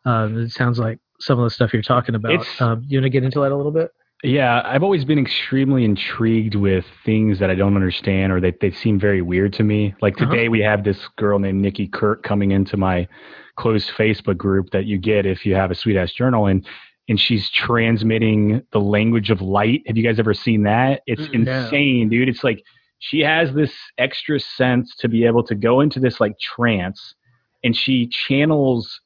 Um, it sounds like some of the stuff you're talking about. Um, you want to get into that a little bit? Yeah, I've always been extremely intrigued with things that I don't understand or that they seem very weird to me. Like Uh-huh. today, we have this girl named Nikki Kirk coming into my closed Facebook group that you get if you have a sweet ass journal, and and she's transmitting the language of light. Have you guys ever seen that? It's Mm, insane, dude. It's like she has this extra sense to be able to go into this like trance, and she channels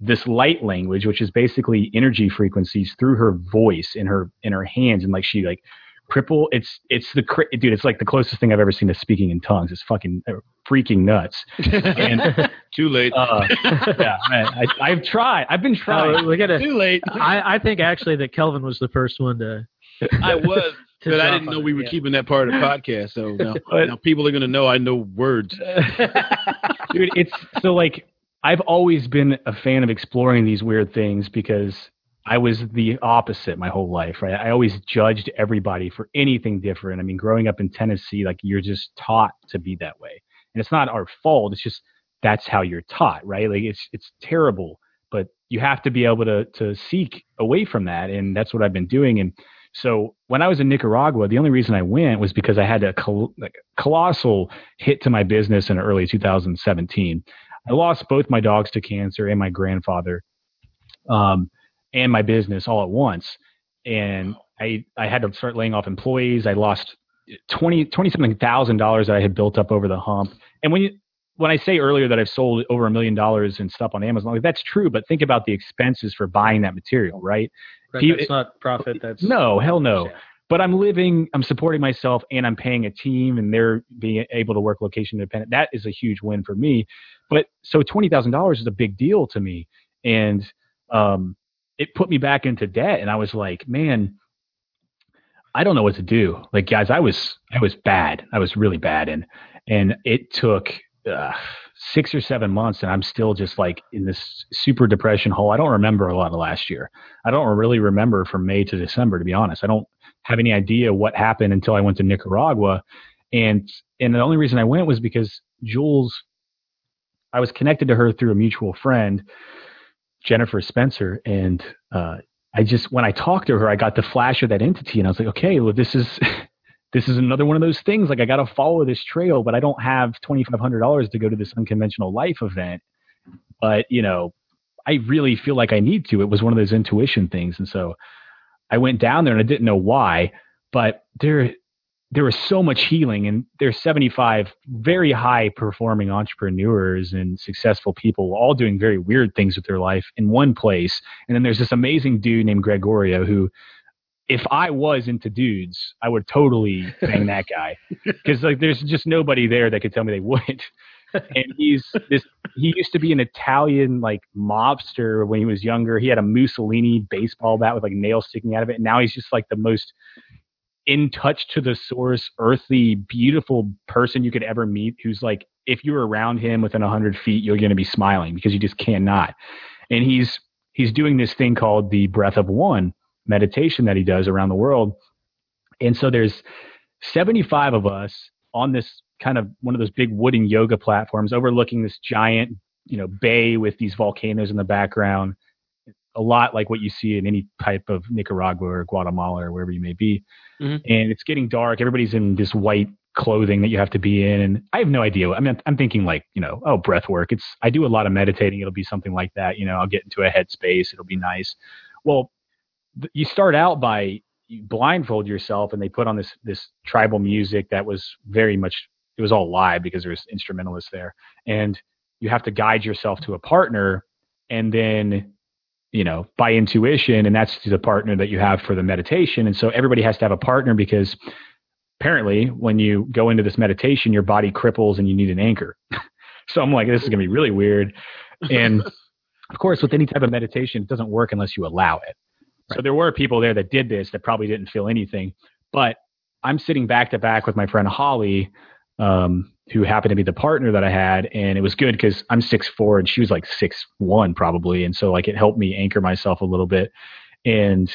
this light language, which is basically energy frequencies through her voice in her in her hands, and like she like cripple. It's it's the dude. It's like the closest thing I've ever seen to speaking in tongues. It's fucking uh, freaking nuts. And Too late. uh, yeah, I, I, I've tried. I've been Uh, trying. we gotta. Too late. I, I think actually that Kelvin was the first one to. I was, but I didn't on know it, we were yeah. keeping that part of the podcast. So now, But- now people are going to know I know words. dude it's so like i've always been a fan of exploring these weird things because i was the opposite my whole life right? I always judged everybody for anything different. I mean growing up in tennessee like you're just taught to be that way. And it's not our fault it's just that's how you're taught right? Like it's it's terrible but you have to be able to to seek away from that and that's what i've been doing. And so when I was in Nicaragua, the only reason I went was because I had a col- like colossal hit to my business in early 2017. I lost both my dogs to cancer and my grandfather, um, and my business all at once. And I I had to start laying off employees. I lost 20 20 something thousand dollars that I had built up over the hump. And when you when I say earlier that I've sold over a million dollars in stuff on Amazon, like that's true. But think about the expenses for buying that material, right? That's not profit. That's No, hell no Yeah. But I'm living, I'm supporting myself, and I'm paying a team, and they're being able to work location independent. That is a huge win for me. But so twenty thousand dollars is a big deal to me, and um, it put me back into debt. And I was like, man, I don't know what to do. Like, guys, I was, I was bad. I was really bad, and and it took. Uh, six or seven months and I'm still just like in this super depression hole. I don't remember a lot of last year. I don't really remember from May to December, to be honest. I don't have any idea what happened until I went to Nicaragua. And and the only reason I went was because Jules I was connected to her through a mutual friend, Jennifer Spencer, and uh I just when I talked to her, I got the flash of that entity and I was like, okay, well this is this is another one of those things. Like I gotta follow this trail, but I don't have twenty five hundred dollars to go to this unconventional life event. But, you know, I really feel like I need to. It was one of those intuition things. And so I went down there and I didn't know why, but there there was so much healing and there's 75 very high performing entrepreneurs and successful people all doing very weird things with their life in one place. And then there's this amazing dude named Gregorio who if I was into dudes, I would totally bang that guy because like there's just nobody there that could tell me they wouldn't. And he's this. He used to be an Italian like mobster when he was younger. He had a Mussolini baseball bat with like nails sticking out of it. And now he's just like the most in touch to the source, earthy, beautiful person you could ever meet. Who's like, if you're around him within hundred feet, you're going to be smiling because you just cannot. And he's he's doing this thing called the Breath of One meditation that he does around the world. And so there's 75 of us on this kind of one of those big wooden yoga platforms overlooking this giant, you know, bay with these volcanoes in the background. A lot like what you see in any type of Nicaragua or Guatemala or wherever you may be. Mhm. And it's getting dark. Everybody's in this white clothing that you have to be in. And I have no idea. I mean, I'm thinking like, you know, oh, breath work. It's, I do a lot of meditating. It'll be something like that. You know, I'll get into a headspace. It'll be nice. Well, th- you start out by you blindfold yourself and they put on this this tribal music that was very much it was all live because there was instrumentalists there, and you have to guide yourself to a partner, and then you know by intuition, and that's the partner that you have for the meditation, and so everybody has to have a partner because apparently when you go into this meditation, your body cripples and you need an anchor. so I'm like, this is gonna be really weird, and of course, with any type of meditation, it doesn't work unless you allow it. Right. So there were people there that did this that probably didn't feel anything, but I'm sitting back to back with my friend Holly, um, who happened to be the partner that I had, and it was good because I'm six four and she was like six one probably, and so like it helped me anchor myself a little bit, and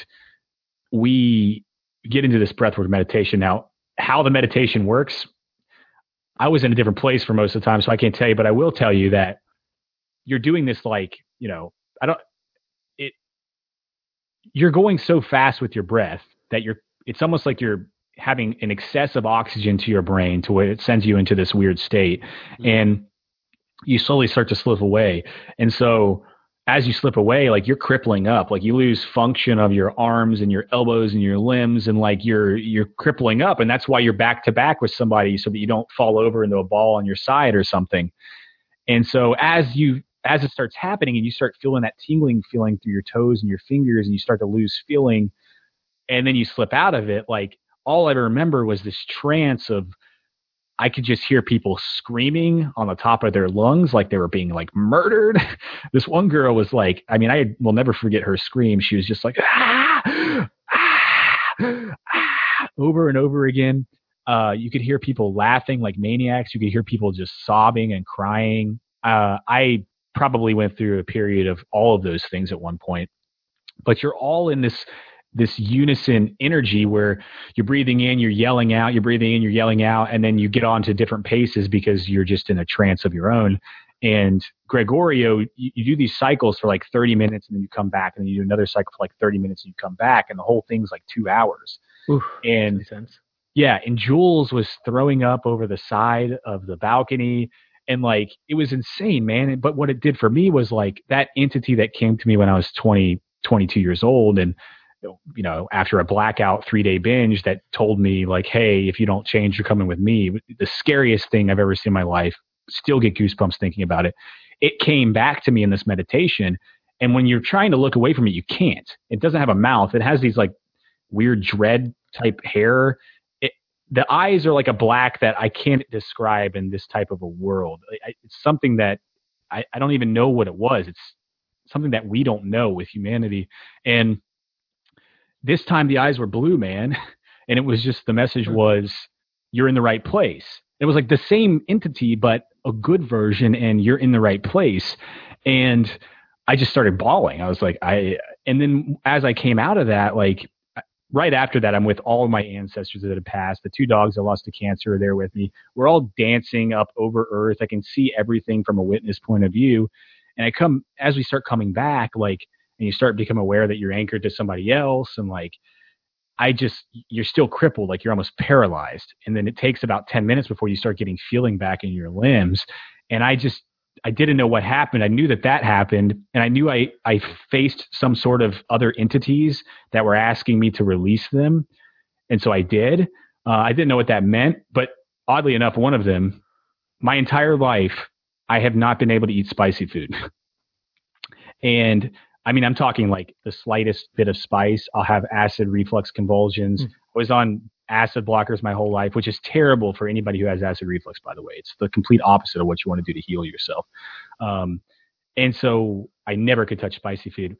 we get into this breathwork meditation now. How the meditation works, I was in a different place for most of the time, so I can't tell you, but I will tell you that you're doing this like you know I don't it you're going so fast with your breath that you're it's almost like you're having an excess of oxygen to your brain to where it sends you into this weird state. Mm-hmm. and you slowly start to slip away. And so as you slip away like you're crippling up. Like you lose function of your arms and your elbows and your limbs and like you're you're crippling up. And that's why you're back to back with somebody so that you don't fall over into a ball on your side or something. And so as you as it starts happening and you start feeling that tingling feeling through your toes and your fingers and you start to lose feeling and then you slip out of it like all i remember was this trance of i could just hear people screaming on the top of their lungs like they were being like murdered. This one girl was like i mean i will never forget her scream. She was just like ah, ah, ah, over and over again. Uh, you could hear people laughing like maniacs. You could hear people just sobbing and crying. Uh, i probably went through a period of all of those things at one point. But you're all in this this unison energy where you're breathing in, you're yelling out, you're breathing in, you're yelling out, and then you get on to different paces because you're just in a trance of your own. And Gregorio, you, you, do these cycles for like 30 minutes and then you come back and then you do another cycle for like 30 minutes and you come back and the whole thing's like two hours. Oof, and yeah, and Jules was throwing up over the side of the balcony and like it was insane man but what it did for me was like that entity that came to me when i was 20 22 years old and you know after a blackout three day binge that told me like hey if you don't change you're coming with me the scariest thing i've ever seen in my life still get goosebumps thinking about it it came back to me in this meditation and when you're trying to look away from it you can't it doesn't have a mouth it has these like weird dread type hair the eyes are like a black that I can't describe in this type of a world. It's something that I, I don't even know what it was. It's something that we don't know with humanity. And this time the eyes were blue, man. And it was just the message was, you're in the right place. It was like the same entity, but a good version, and you're in the right place. And I just started bawling. I was like, I, and then as I came out of that, like, right after that, I'm with all of my ancestors that have passed. The two dogs I lost to cancer are there with me. We're all dancing up over Earth. I can see everything from a witness point of view. And I come as we start coming back, like, and you start to become aware that you're anchored to somebody else, and like, I just you're still crippled, like you're almost paralyzed. And then it takes about ten minutes before you start getting feeling back in your limbs. And I just I didn't know what happened. I knew that that happened, and I knew I I faced some sort of other entities that were asking me to release them, and so I did. Uh, I didn't know what that meant, but oddly enough, one of them, my entire life, I have not been able to eat spicy food, and I mean, I'm talking like the slightest bit of spice, I'll have acid reflux convulsions. Mm. I was on acid blockers my whole life, which is terrible for anybody who has acid reflux, by the way. It's the complete opposite of what you want to do to heal yourself. Um, and so I never could touch spicy food.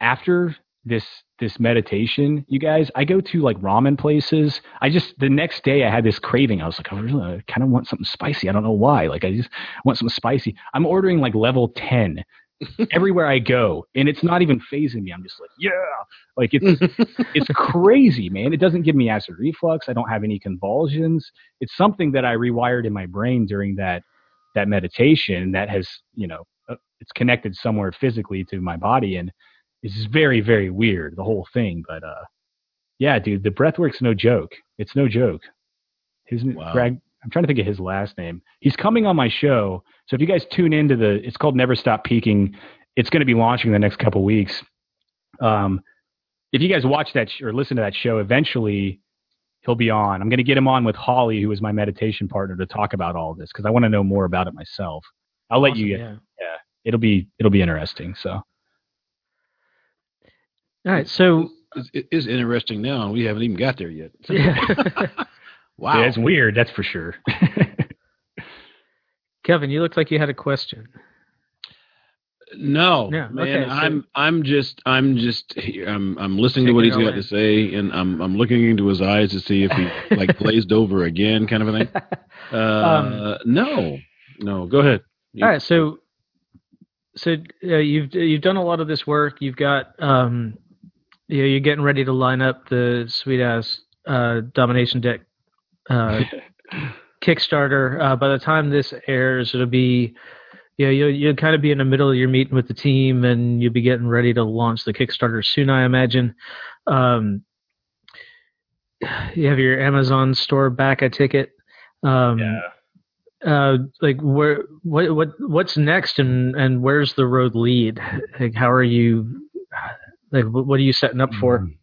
After this this meditation, you guys, I go to like ramen places. I just the next day I had this craving. I was like, I really I kind of want something spicy. I don't know why. Like I just want something spicy. I'm ordering like level 10 everywhere I go, and it's not even phasing me. I'm just like, yeah, like it's it's crazy, man. It doesn't give me acid reflux. I don't have any convulsions. It's something that I rewired in my brain during that that meditation that has, you know, uh, it's connected somewhere physically to my body, and it's very very weird the whole thing. But uh, yeah, dude, the breathwork's no joke. It's no joke. His wow. Greg, I'm trying to think of his last name. He's coming on my show. So if you guys tune into the, it's called Never Stop Peaking. It's going to be launching in the next couple weeks. Um, if you guys watch that sh- or listen to that show, eventually he'll be on. I'm going to get him on with Holly, who is my meditation partner, to talk about all this because I want to know more about it myself. I'll let you get. Awesome, Yeah, it'll be it'll be interesting. So All right. So It's, it is interesting now, and we haven't even got there yet. yeah. Wow. yeah, it's weird. That's for sure. Kevin, you looked like you had a question. No, Yeah, man, okay, so- I'm I'm just I'm just. I'm I'm listening to what he's got all to say, and I'm I'm looking into his eyes to see if he like glazed over again, kind of a thing. Uh, Um, no, no, go ahead. All right, so so uh, you've you've done a lot of this work. You've got um, you know, you're getting ready to line up the sweet ass uh, domination deck uh, Kickstarter. Uh, by the time this airs, it'll be you know you'll you'll kind of be in the middle of your meeting with the team, and you'll be getting ready to launch the Kickstarter soon, I imagine. Um, you have your Amazon store back, I ticket. Um, yeah. uh like where what what what's next and and where's the road lead like how are you like what are you setting up for Mm.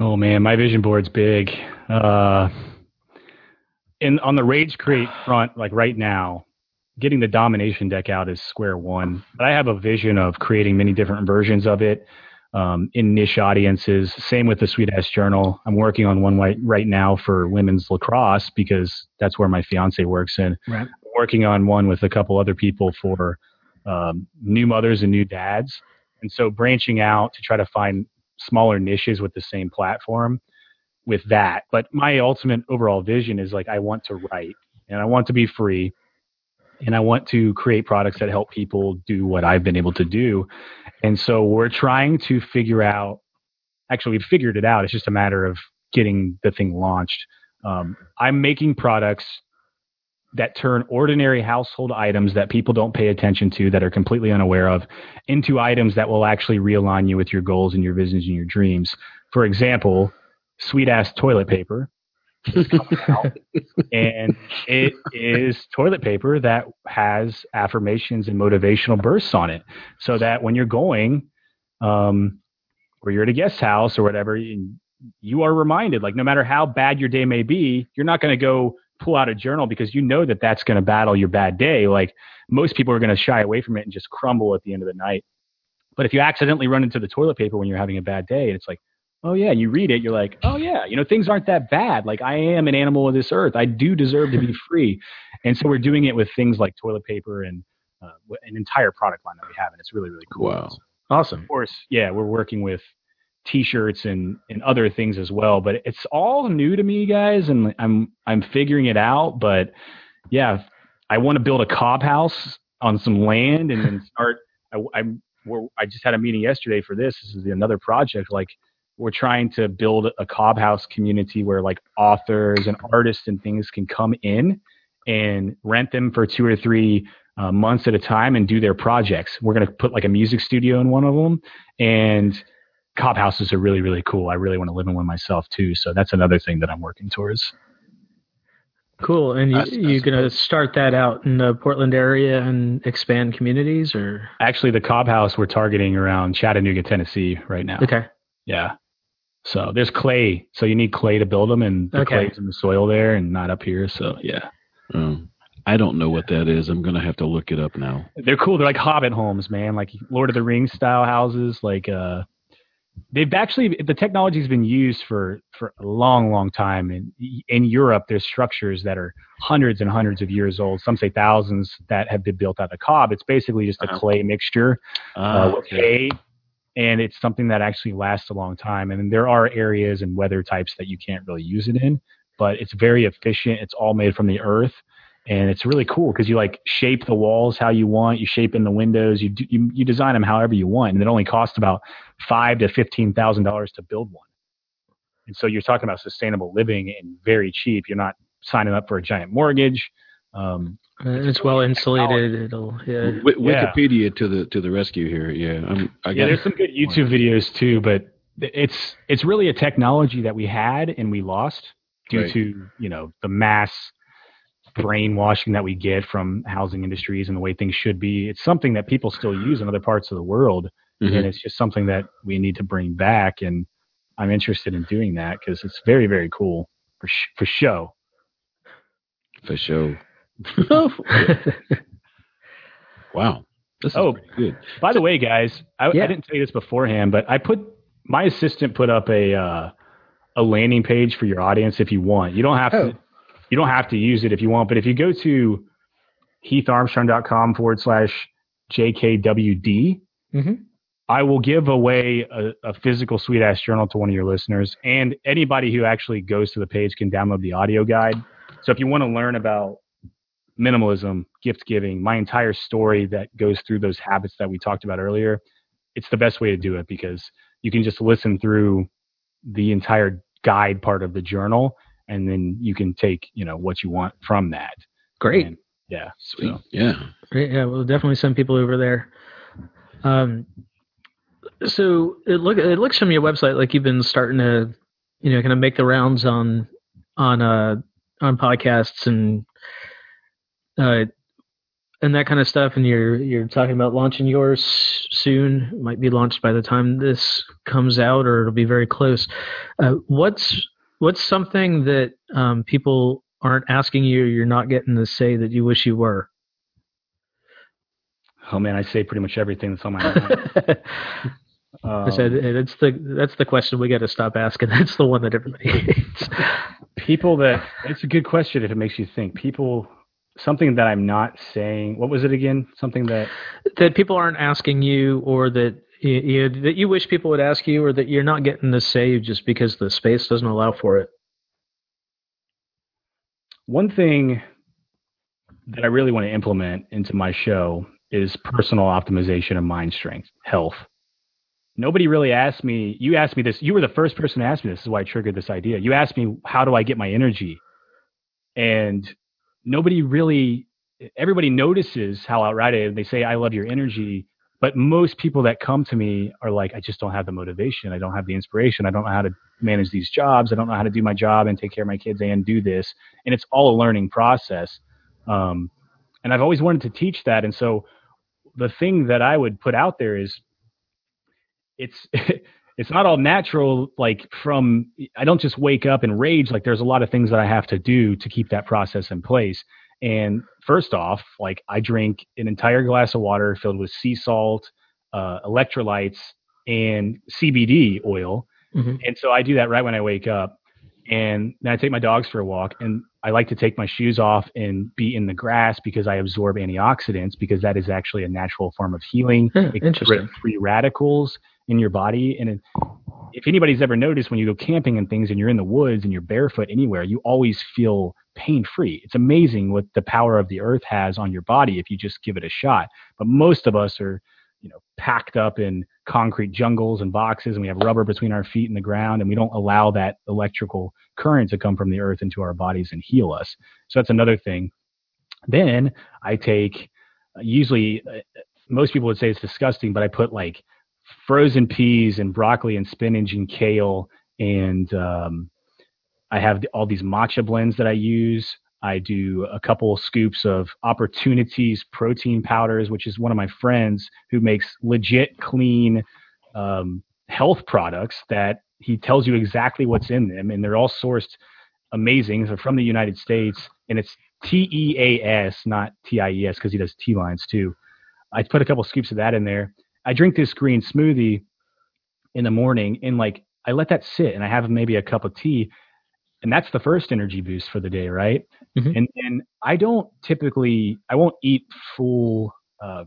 Oh man, my vision board's big. Uh, in on the Rage Create front, like right now, getting the domination deck out is square one. But I have a vision of creating many different versions of it um, in niche audiences. Same with the Sweet Ass Journal. I'm working on one right, right now for women's lacrosse because that's where my fiance works. And Right. working on one with a couple other people for um, new mothers and new dads. And so branching out to try to find smaller niches with the same platform with that. But my ultimate overall vision is like I want to write and I want to be free and I want to create products that help people do what I've been able to do. And so we're trying to figure out actually we figured it out. It's just a matter of getting the thing launched. Um, I'm making products that turn ordinary household items that people don't pay attention to, that are completely unaware of, into items that will actually realign you with your goals and your visions and your dreams. For example, sweet ass toilet paper. and it is toilet paper that has affirmations and motivational bursts on it. So that when you're going um, or you're at a guest house or whatever you, you are reminded like no matter how bad your day may be you're not going to go pull out a journal because you know that that's going to battle your bad day. Like most people are going to shy away from it and just crumble at the end of the night. But if you accidentally run into the toilet paper when you're having a bad day it's like oh yeah you read it you're like oh yeah you know things aren't that bad like i am an animal of this earth i do deserve to be free and so we're doing it with things like toilet paper and uh, an entire product line that we have and it's really really cool Wow. awesome of course, yeah, we're working with t-shirts and, and other things as well, but it's all new to me, guys, and I'm I'm figuring it out. But yeah, I want to build a cob house on some land and then start. I, I'm we're, I just had a meeting yesterday for this. This is another project. Like we're trying to build a cob house community where like authors and artists and things can come in and rent them for two or three uh, months at a time and do their projects. We're going to put like a music studio in one of them, and cob houses are really really cool. I really want to live in one myself too. So that's another thing that I'm working towards. cool and you, you're gonna start that out in the portland area and expand communities or Actually, the cob house we're targeting around Chattanooga, Tennessee right now. okay Yeah. So there's clay. So you need clay to build them, and the Okay. clay's in the soil there and not up here. So yeah, Um, I don't know what that is. I'm gonna have to look it up now. they're cool. They're like Hobbit homes, man, like Lord of the Rings style houses. Like uh, they've actually the technology's been used for for a long, long time. In in Europe, there's structures that are hundreds and hundreds of years old. Some say thousands that have been built out of cob. It's basically just a Uh-huh. clay mixture Ah, uh, with hay, and it's something that actually lasts a long time. And there are areas and weather types that you can't really use it in, but it's very efficient. It's all made from the earth, and it's really cool because you like shape the walls how you want. You shape in the windows. You do, you, you design them however you want, and it only costs about five to fifteen thousand dollars to build one. And so you're talking about sustainable living and very cheap. You're not signing up for a giant mortgage. Um, it's well insulated it'll yeah Wi- Yeah. Wikipedia to the to the rescue here. Yeah, I'm, I yeah, there's some good YouTube videos too, but it's it's really a technology that we had and we lost due Right. to you know the mass brainwashing that we get from housing industries and the way things should be. It's something that people still use in other parts of the world, Mhm. and it's just something that we need to bring back. And I'm interested in doing that because it's very very cool for sh- for show. For sure. wow. This Oh. pretty good. By the way, guys, I, Yeah. I didn't tell you this beforehand, but I put my assistant put up a uh, a landing page for your audience if you want. You don't have Oh. to you don't have to use it if you want, but if you go to heatharmstrong.com forward slash jkwd, hmm I will give away a, a physical sweet ass journal to one of your listeners, and anybody who actually goes to the page can download the audio guide. So if you want to learn about minimalism, gift giving, my entire story that goes through those habits that we talked about earlier, it's the best way to do it because you can just listen through the entire guide part of the journal, and then you can take you know what you want from that. Great. And, yeah, Sweet. so- Yeah. Great. Yeah, we'll definitely send people over there. Um, so it look it looks from your website like you've been starting to, you know, kind of make the rounds on on uh on podcasts and uh and that kind of stuff. And you're you're talking about launching yours soon. It might be launched by the time this comes out, or it'll be very close. Uh, what's what's something that um, people aren't asking you, you're not getting to say that you wish you were? oh man, I say pretty much everything that's on my mind. I said Um, that's the that's the question we got to stop asking. That's the one that everybody hates. people that it's a good question if it makes you think people something that i'm not saying what was it again? Something that that people aren't asking you, or that you, you, that you wish people would ask you, or that you're not getting to say just because the space doesn't allow for it. one thing that i really want to implement into my show is personal optimization of mind strength health. Nobody really asked me you asked me this you were the first person to ask me this, this is why i triggered this idea. You asked me how do i get my energy? And nobody really everybody notices how outright I. They say I love your energy, but most people that come to me are like, I just don't have the motivation. I don't have the inspiration. I don't know how to manage these jobs. I don't know how to do my job and take care of my kids and do this. And it's all a learning process. Um, and I've always wanted to teach that. And so the thing that I would put out there is it's it's not all natural like from i don't just wake up and rage like there's a lot of things that i have to do to keep that process in place. And first off like i drink an entire glass of water filled with sea salt uh, electrolytes and cbd oil. Mhm. and so i do that right when i wake up. And then i take my dogs for a walk and i like to take my shoes off and be in the grass because i absorb antioxidants because that is actually a natural form of healing. Yeah, it gets rid of interesting. free radicals in your body. And it, if anybody's ever noticed when you go camping and things and you're in the woods and you're barefoot anywhere, you always feel pain free. It's amazing what the power of the earth has on your body if you just give it a shot. But most of us are, you know, packed up in concrete jungles and boxes and we have rubber between our feet and the ground and we don't allow that electrical current to come from the earth into our bodies and heal us. So that's another thing. Then I take usually uh, most people would say it's disgusting, but I put like frozen peas and broccoli and spinach and kale and um, I have all these matcha blends that I use. I do a couple scoops of opportunities protein powders, which is one of my friends who makes legit clean um, health products that he tells you exactly what's in them, and they're all sourced amazing. They're from the United States, and it's T E A S, not T I E S, because he does T lines too. I put a couple scoops of that in there. I drink this green smoothie in the morning, and like I let that sit, and I have maybe a cup of tea, and that's the first energy boost for the day, right? Mhm. And and I don't typically, I won't eat full, uh,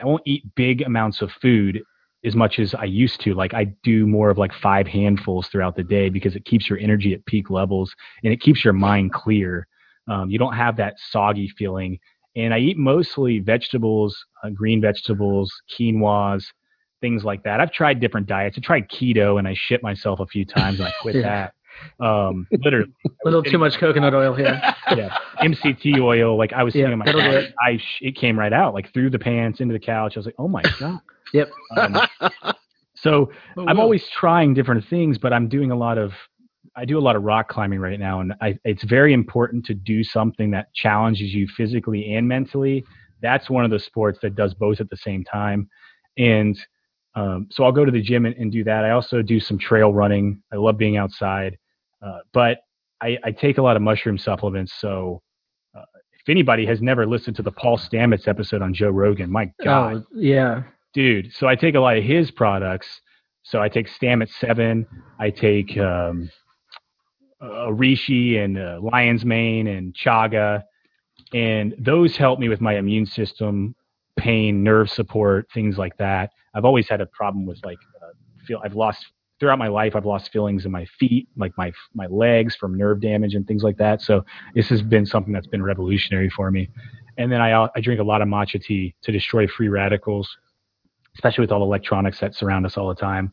I won't eat big amounts of food as much as I used to. Like I do more of like five handfuls throughout the day because it keeps your energy at peak levels and it keeps your mind clear. Um, you don't have that soggy feeling. And I eat mostly vegetables, uh, green vegetables, quinoas, things like that. I've tried different diets. I tried keto and I shit myself a few times and I quit Yeah. that. Um, literally, A little too much coconut oil here. yeah, MCT oil. Like I was Yeah, sitting on my couch, it. I sh- it came right out like through the pants into the couch. I was like, oh my god. Yep. Um, so Oh, I'm wow. always trying different things, but I'm doing a lot of I do a lot of rock climbing right now, and I, it's very important to do something that challenges you physically and mentally. That's one of the sports that does both at the same time, and Um, so I'll go to the gym and, and, do that. I also do some trail running. I love being outside, uh, but I, I, take a lot of mushroom supplements. So uh, if anybody has never listened to the Paul Stamets episode on Joe Rogan, my God, oh, yeah, dude. So I take a lot of his products. So I take Stamets Seven. I take um, Reishi and uh, Lion's Mane and Chaga, and those help me with my immune system, pain, nerve support, things like that. I've always had a problem with like uh, feel I've lost throughout my life I've lost feelings in my feet, like my my legs from nerve damage and things like that. So this has been something that's been revolutionary for me. And then I I drink a lot of matcha tea to destroy free radicals, especially with all the electronics that surround us all the time.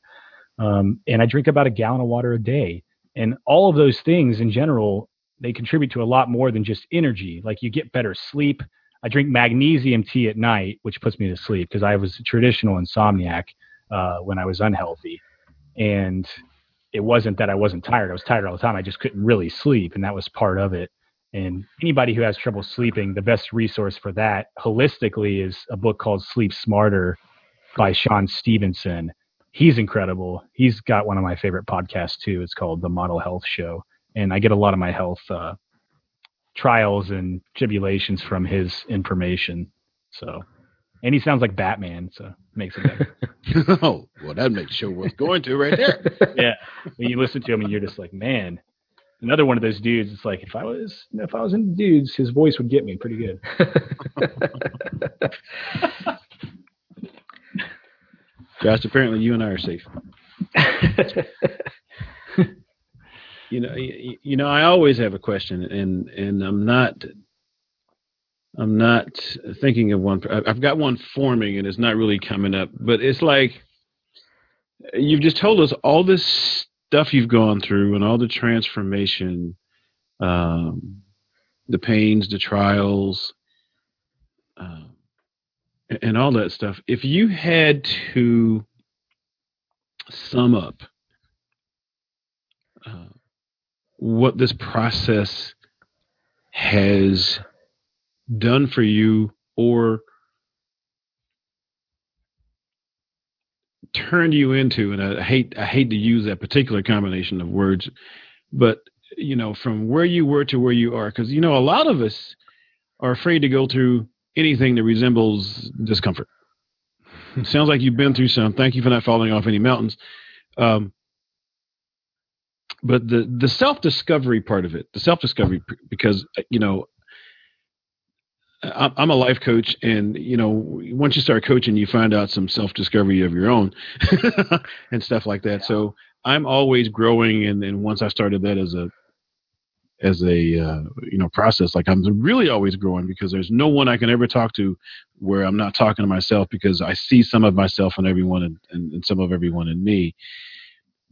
Um, and I drink about a gallon of water a day. And all of those things in general, they contribute to a lot more than just energy. Like you get better sleep, I drink magnesium tea at night, which puts me to sleep because I was a traditional insomniac uh, when I was unhealthy, and it wasn't that I wasn't tired. I was tired all the time. I just couldn't really sleep, and that was part of it. And anybody who has trouble sleeping, the best resource for that holistically is a book called Sleep Smarter by Shawn Stevenson. He's incredible. He's got one of my favorite podcasts too. It's called The Model Health Show, and I get a lot of my health uh, trials and tribulations from his information. So, and he sounds like Batman, so makes it better. oh, well, that makes sure worth going to right there. yeah, when you listen to him, and you're just like, man, another one of those dudes. It's like if I was if I was in dudes, his voice would get me pretty good. Josh, apparently you and I are safe you know, you, you know, I always have a question, and and I'm not, I'm not thinking of one. I've got one forming, and it's not really coming up. But it's like you've just told us all this stuff you've gone through, and all the transformation, um, the pains, the trials, uh, and all that stuff. If you had to sum up. Uh, what this process has done for you or turned you into and I hate I hate to use that particular combination of words but you know from where you were to where you are cuz you know a lot of us are afraid to go through anything that resembles discomfort. sounds like you've been through some. Thank you for not falling off any mountains. Um, but the the self discovery part of it, the self discovery, because you know, I'm a life coach, and you know, once you start coaching, you find out some self discovery of your own and stuff like that. So I'm always growing, and, and once I started that as a as a uh, you know process like i'm really always growing because there's no one i can ever talk to where i'm not talking to myself because i see some of myself in everyone and, and, and some of everyone in me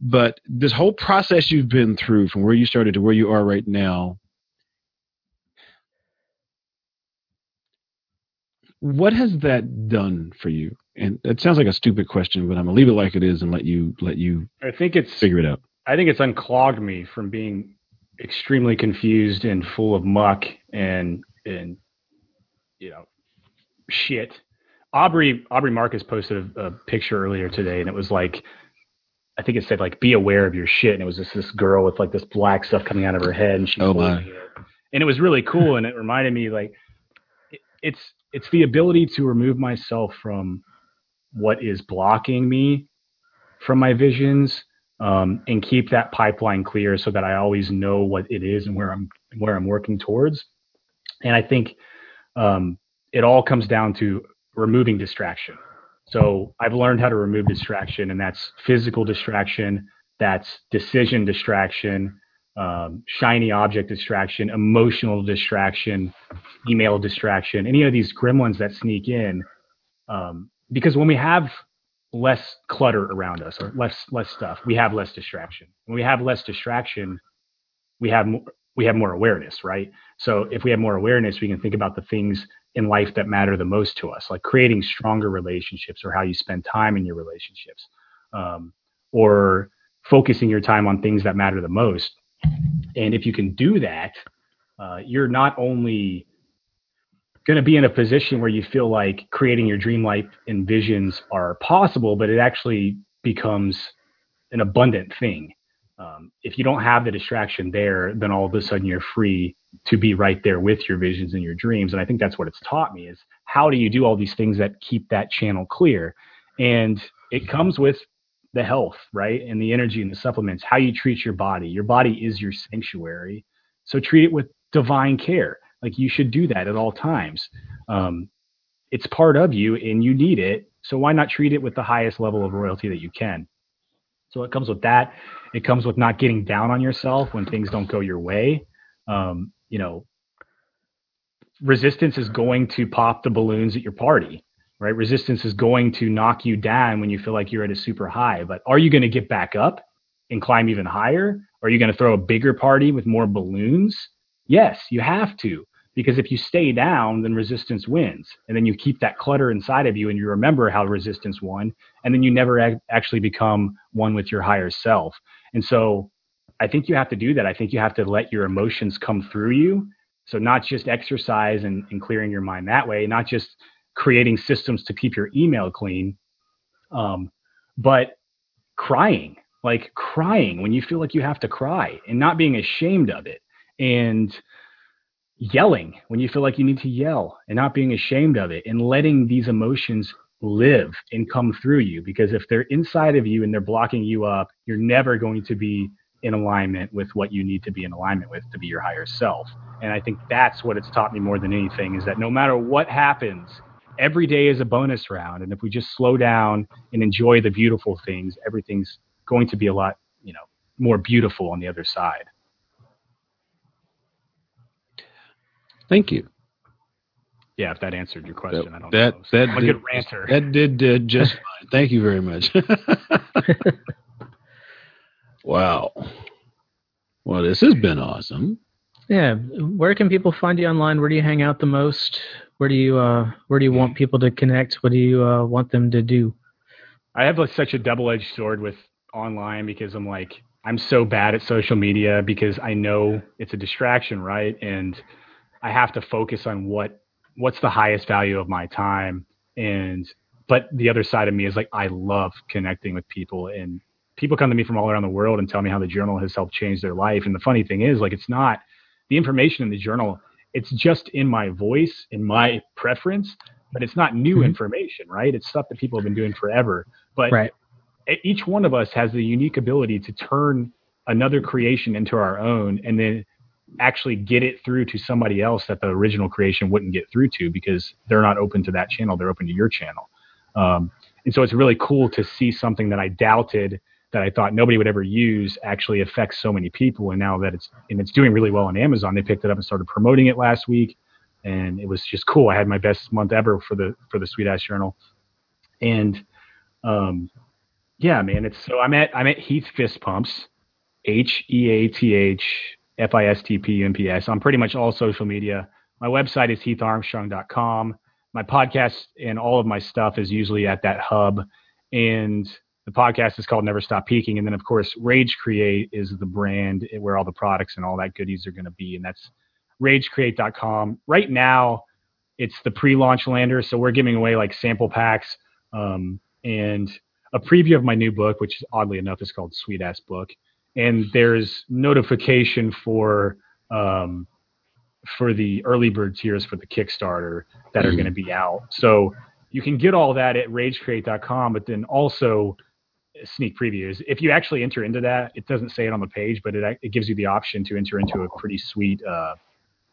but this whole process you've been through from where you started to where you are right now, what has that done for you? And it sounds like a stupid question, but I'm gonna leave it like it is and let you let you. I think it's figure it out. I think it's unclogged me from being extremely confused and full of muck and and you know shit. Aubrey Aubrey Marcus posted a, a picture earlier today, and it was like I think it said like be aware of your shit, and it was just this girl with like this black stuff coming out of her head, and she oh my. It. and it was really cool, and it reminded me like it, it's it's the ability to remove myself from what is blocking me from my visions um, and keep that pipeline clear so that I always know what it is and where I'm where I'm working towards. And I think um, it all comes down to removing distraction. So I've learned how to remove distraction, and that's physical distraction, that's decision distraction, um, shiny object distraction, emotional distraction, email distraction, any of these gremlins that sneak in. Um, because when we have less clutter around us or less less stuff, we have less distraction. When we have less distraction, we have more, we have more awareness, right? So if we have more awareness, we can think about the things in life that matter the most to us, like creating stronger relationships or how you spend time in your relationships, um, or focusing your time on things that matter the most. And if you can do that, uh, you're not only going to be in a position where you feel like creating your dream life and visions are possible, but it actually becomes an abundant thing. Um, if you don't have the distraction there, then all of a sudden you're free to be right there with your visions and your dreams. And I think that's what it's taught me is how do you do all these things that keep that channel clear? And it comes with the health, right? And the energy and the supplements, how you treat your body. Your body is your sanctuary. So treat it with divine care. Like you should do that at all times. Um, it's part of you and you need it. So why not treat it with the highest level of royalty that you can? So it comes with that. It comes with not getting down on yourself when things don't go your way. Um, you know, resistance is going to pop the balloons at your party, right? Resistance is going to knock you down when you feel like you're at a super high. But are you going to get back up and climb even higher? Are you going to throw a bigger party with more balloons? Yes, you have to. Because if you stay down, then resistance wins. And then you keep that clutter inside of you and you remember how resistance won. And then you never actually become one with your higher self. And so I think you have to do that. I think you have to let your emotions come through you. So not just exercise and, and clearing your mind that way, not just creating systems to keep your email clean, um, but crying, like crying when you feel like you have to cry and not being ashamed of it. And yelling when you feel like you need to yell and not being ashamed of it and letting these emotions live and come through you. Because if they're inside of you and they're blocking you up you're never going to be in alignment with what you need to be in alignment with to be your higher self. And i think that's what it's taught me more than anything is that no matter what happens every day is a bonus round. And if we just slow down and enjoy the beautiful things everything's going to be a lot you know more beautiful on the other side Thank you. Yeah, if that answered your question, that, I don't that, know. That I'm a did, good ranter. That did uh, just fine. Thank you very much. wow. Well, this has been awesome. Yeah. Where can people find you online? Where do you hang out the most? Where do you uh where do you want people to connect? What do you uh, want them to do? I have like such a double-edged sword with online because I'm like I'm so bad at social media because I know it's a distraction, right? And I have to focus on what what's the highest value of my time. And but the other side of me is like I love connecting with people. And people come to me from all around the world and tell me how the journal has helped change their life. And the funny thing is like it's not the information in the journal it's just in my voice in my preference but it's not new Mhm. information right? It's stuff that people have been doing forever. But Right. each one of us has the unique ability to turn another creation into our own. And then actually get it through to somebody else that the original creation wouldn't get through to because they're not open to that channel. They're open to your channel. Um, and so it's really cool to see something that i doubted that i thought nobody would ever use actually affects so many people. And now that it's and it's doing really well on amazon they picked it up and started promoting it last week. And it was just cool. I had my best month ever for the for the sweet ass journal. And um, yeah, man. It's so I'm at I'm at Heath Fist Pumps, H E A T H F I S T P U M P S on pretty much all social media. My website is heatharmstrong.com. My podcast and all of my stuff is usually at that hub. And the podcast is called Never Stop Peaking. And then, of course, Rage Create is the brand where all the products and all that goodies are going to be. And that's ragecreate.com. Right now, it's the pre launch lander. So we're giving away like sample packs um, and a preview of my new book, which oddly enough is called Sweet Ass Book. And there's notification for um, for the early bird tiers for the Kickstarter that are going to be out. So you can get all that at ragecreate.com, but then also sneak previews. If you actually enter into that, it doesn't say it on the page, but it it gives you the option to enter into a pretty sweet uh,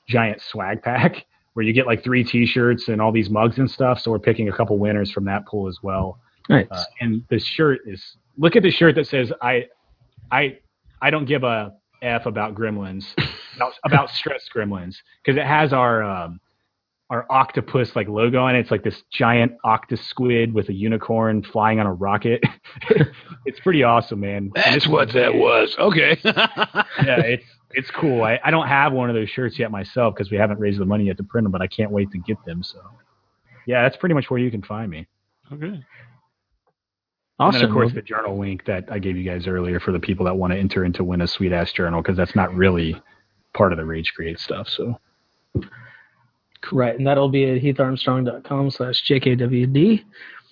giant swag pack where you get like three T-shirts and all these mugs and stuff. So we're picking a couple winners from that pool as well. Nice. Uh, and the shirt is look at the shirt that says I I I don't give a f about gremlins about, about stress gremlins because it has our um, our octopus like logo on it. It's like this giant octopus squid with a unicorn flying on a rocket. it's pretty awesome, man. That's what what is- that was. Okay. yeah, it's it's cool. I, I don't have one of those shirts yet myself because we haven't raised the money yet to print them, but I can't wait to get them. So, yeah, that's pretty much where you can find me. okay. And then, of course, the journal link that I gave you guys earlier for the people that want to enter into win a sweet ass journal because that's not really part of the Rage Create stuff. So, Right, and that'll be at heatharmstrong.com slash jkwd.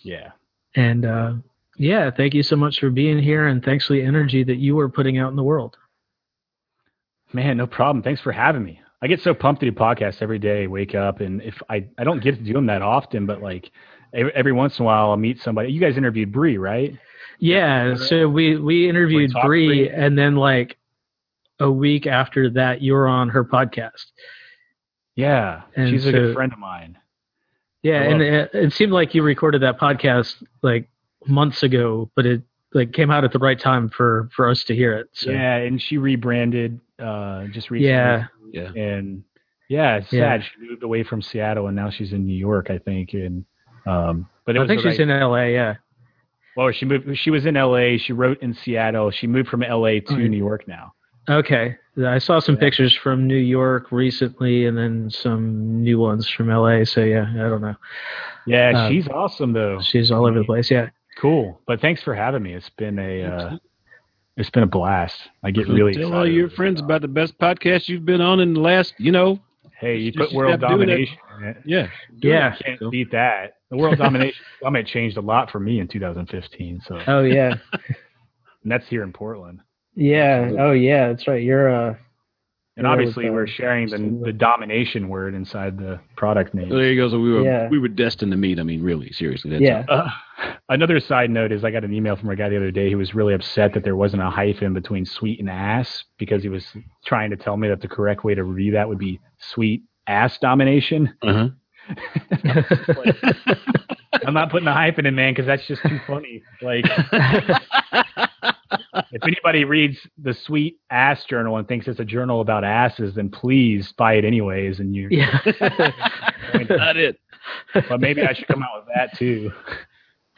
Yeah. And uh, yeah, thank you so much for being here, and thanks for the energy that you are putting out in the world. Man, no problem. Thanks for having me. I get so pumped to do podcasts every day. Wake up, and if I I don't get to do them that often, but like every, every once in a while, I'll meet somebody. You guys interviewed Bree, right? Yeah, so we we interviewed talked Bree, Bree. and then like a week after that, you were on her podcast. Yeah, And she's a good friend of mine. Yeah, and it, it seemed like you recorded that podcast like months ago, but it like came out at the right time for for us to hear it. So Yeah, and she rebranded uh, just recently. yeah, Yeah. and yeah, it's Yeah. sad. She moved away from Seattle, and now she's in New York, I think. And um, but it I was think she's right- in L.A. Yeah, Well, she moved. She was in L.A. She wrote in Seattle. She moved from L.A. to Okay. New York now. okay. I saw some Yeah. pictures from New York recently, and then some new ones from L.A. So yeah, I don't know. Yeah, Uh, she's awesome though. She's all over the place. Yeah, Cool. But thanks for having me. It's been a uh, it's been a blast. I get really tell excited all your friends about the best podcast you've been on in the last, you know, Hey, you Just put world kept doing it. domination. in it. yeah, yeah. Can't So- beat that. The world domination summit changed a lot for me in 2015. So, Oh yeah, that's here in Portland. yeah. Oh yeah. That's right. You're uh. And Yeah, obviously, we're sharing the, the domination word inside the product name. So there you go. So we were Yeah. we were destined to meet. I mean, really, seriously. That's Yeah. Uh, another side note is I got an email from a guy the other day who was really upset that there wasn't a hyphen between sweet and ass because he was trying to tell me that the correct way to read that would be sweet ass domination. Uh-huh. I'm not putting a hyphen in, man, because that's just too funny. Like, if anybody reads the Sweet Ass Journal and thinks it's a journal about asses, then please buy it anyways. And you, yeah. Not it. but maybe I should come out with that too.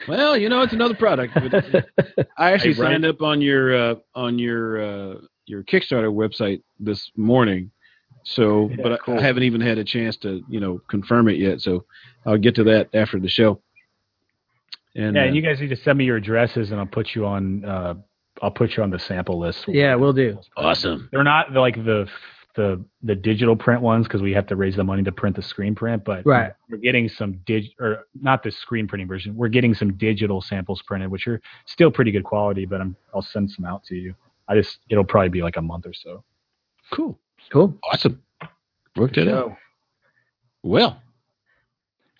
Well, you know, it's another product. But I actually Hey, signed up on your uh, on your uh, your Kickstarter website this morning. So, Yeah, but I- cool. I haven't even had a chance to you know confirm it yet. So I'll get to that after the show. And, Yeah, uh, and you guys need to send me your addresses, and I'll put you on. Uh, I'll put you on the sample list. yeah, we'll do. awesome. They're not like the the the digital print ones because we have to raise the money to print the screen print, but Right. we're getting some dig or not the screen printing version. We're getting some digital samples printed, which are still pretty good quality. But I'm I'll send some out to you. I just it'll probably be like a month or so. Cool. Cool. Awesome. Worked it out. Well,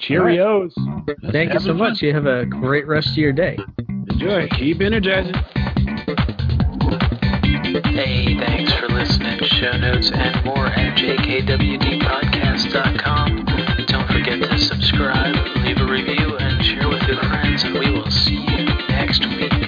Cheerios. Thank you so having fun. much. You have a great rest of your day. Enjoy. Keep energizing. Hey, thanks for listening. Show notes and more at jkwdpodcast.com. Don't forget to subscribe, leave a review, and share with your friends, and we will see you next week.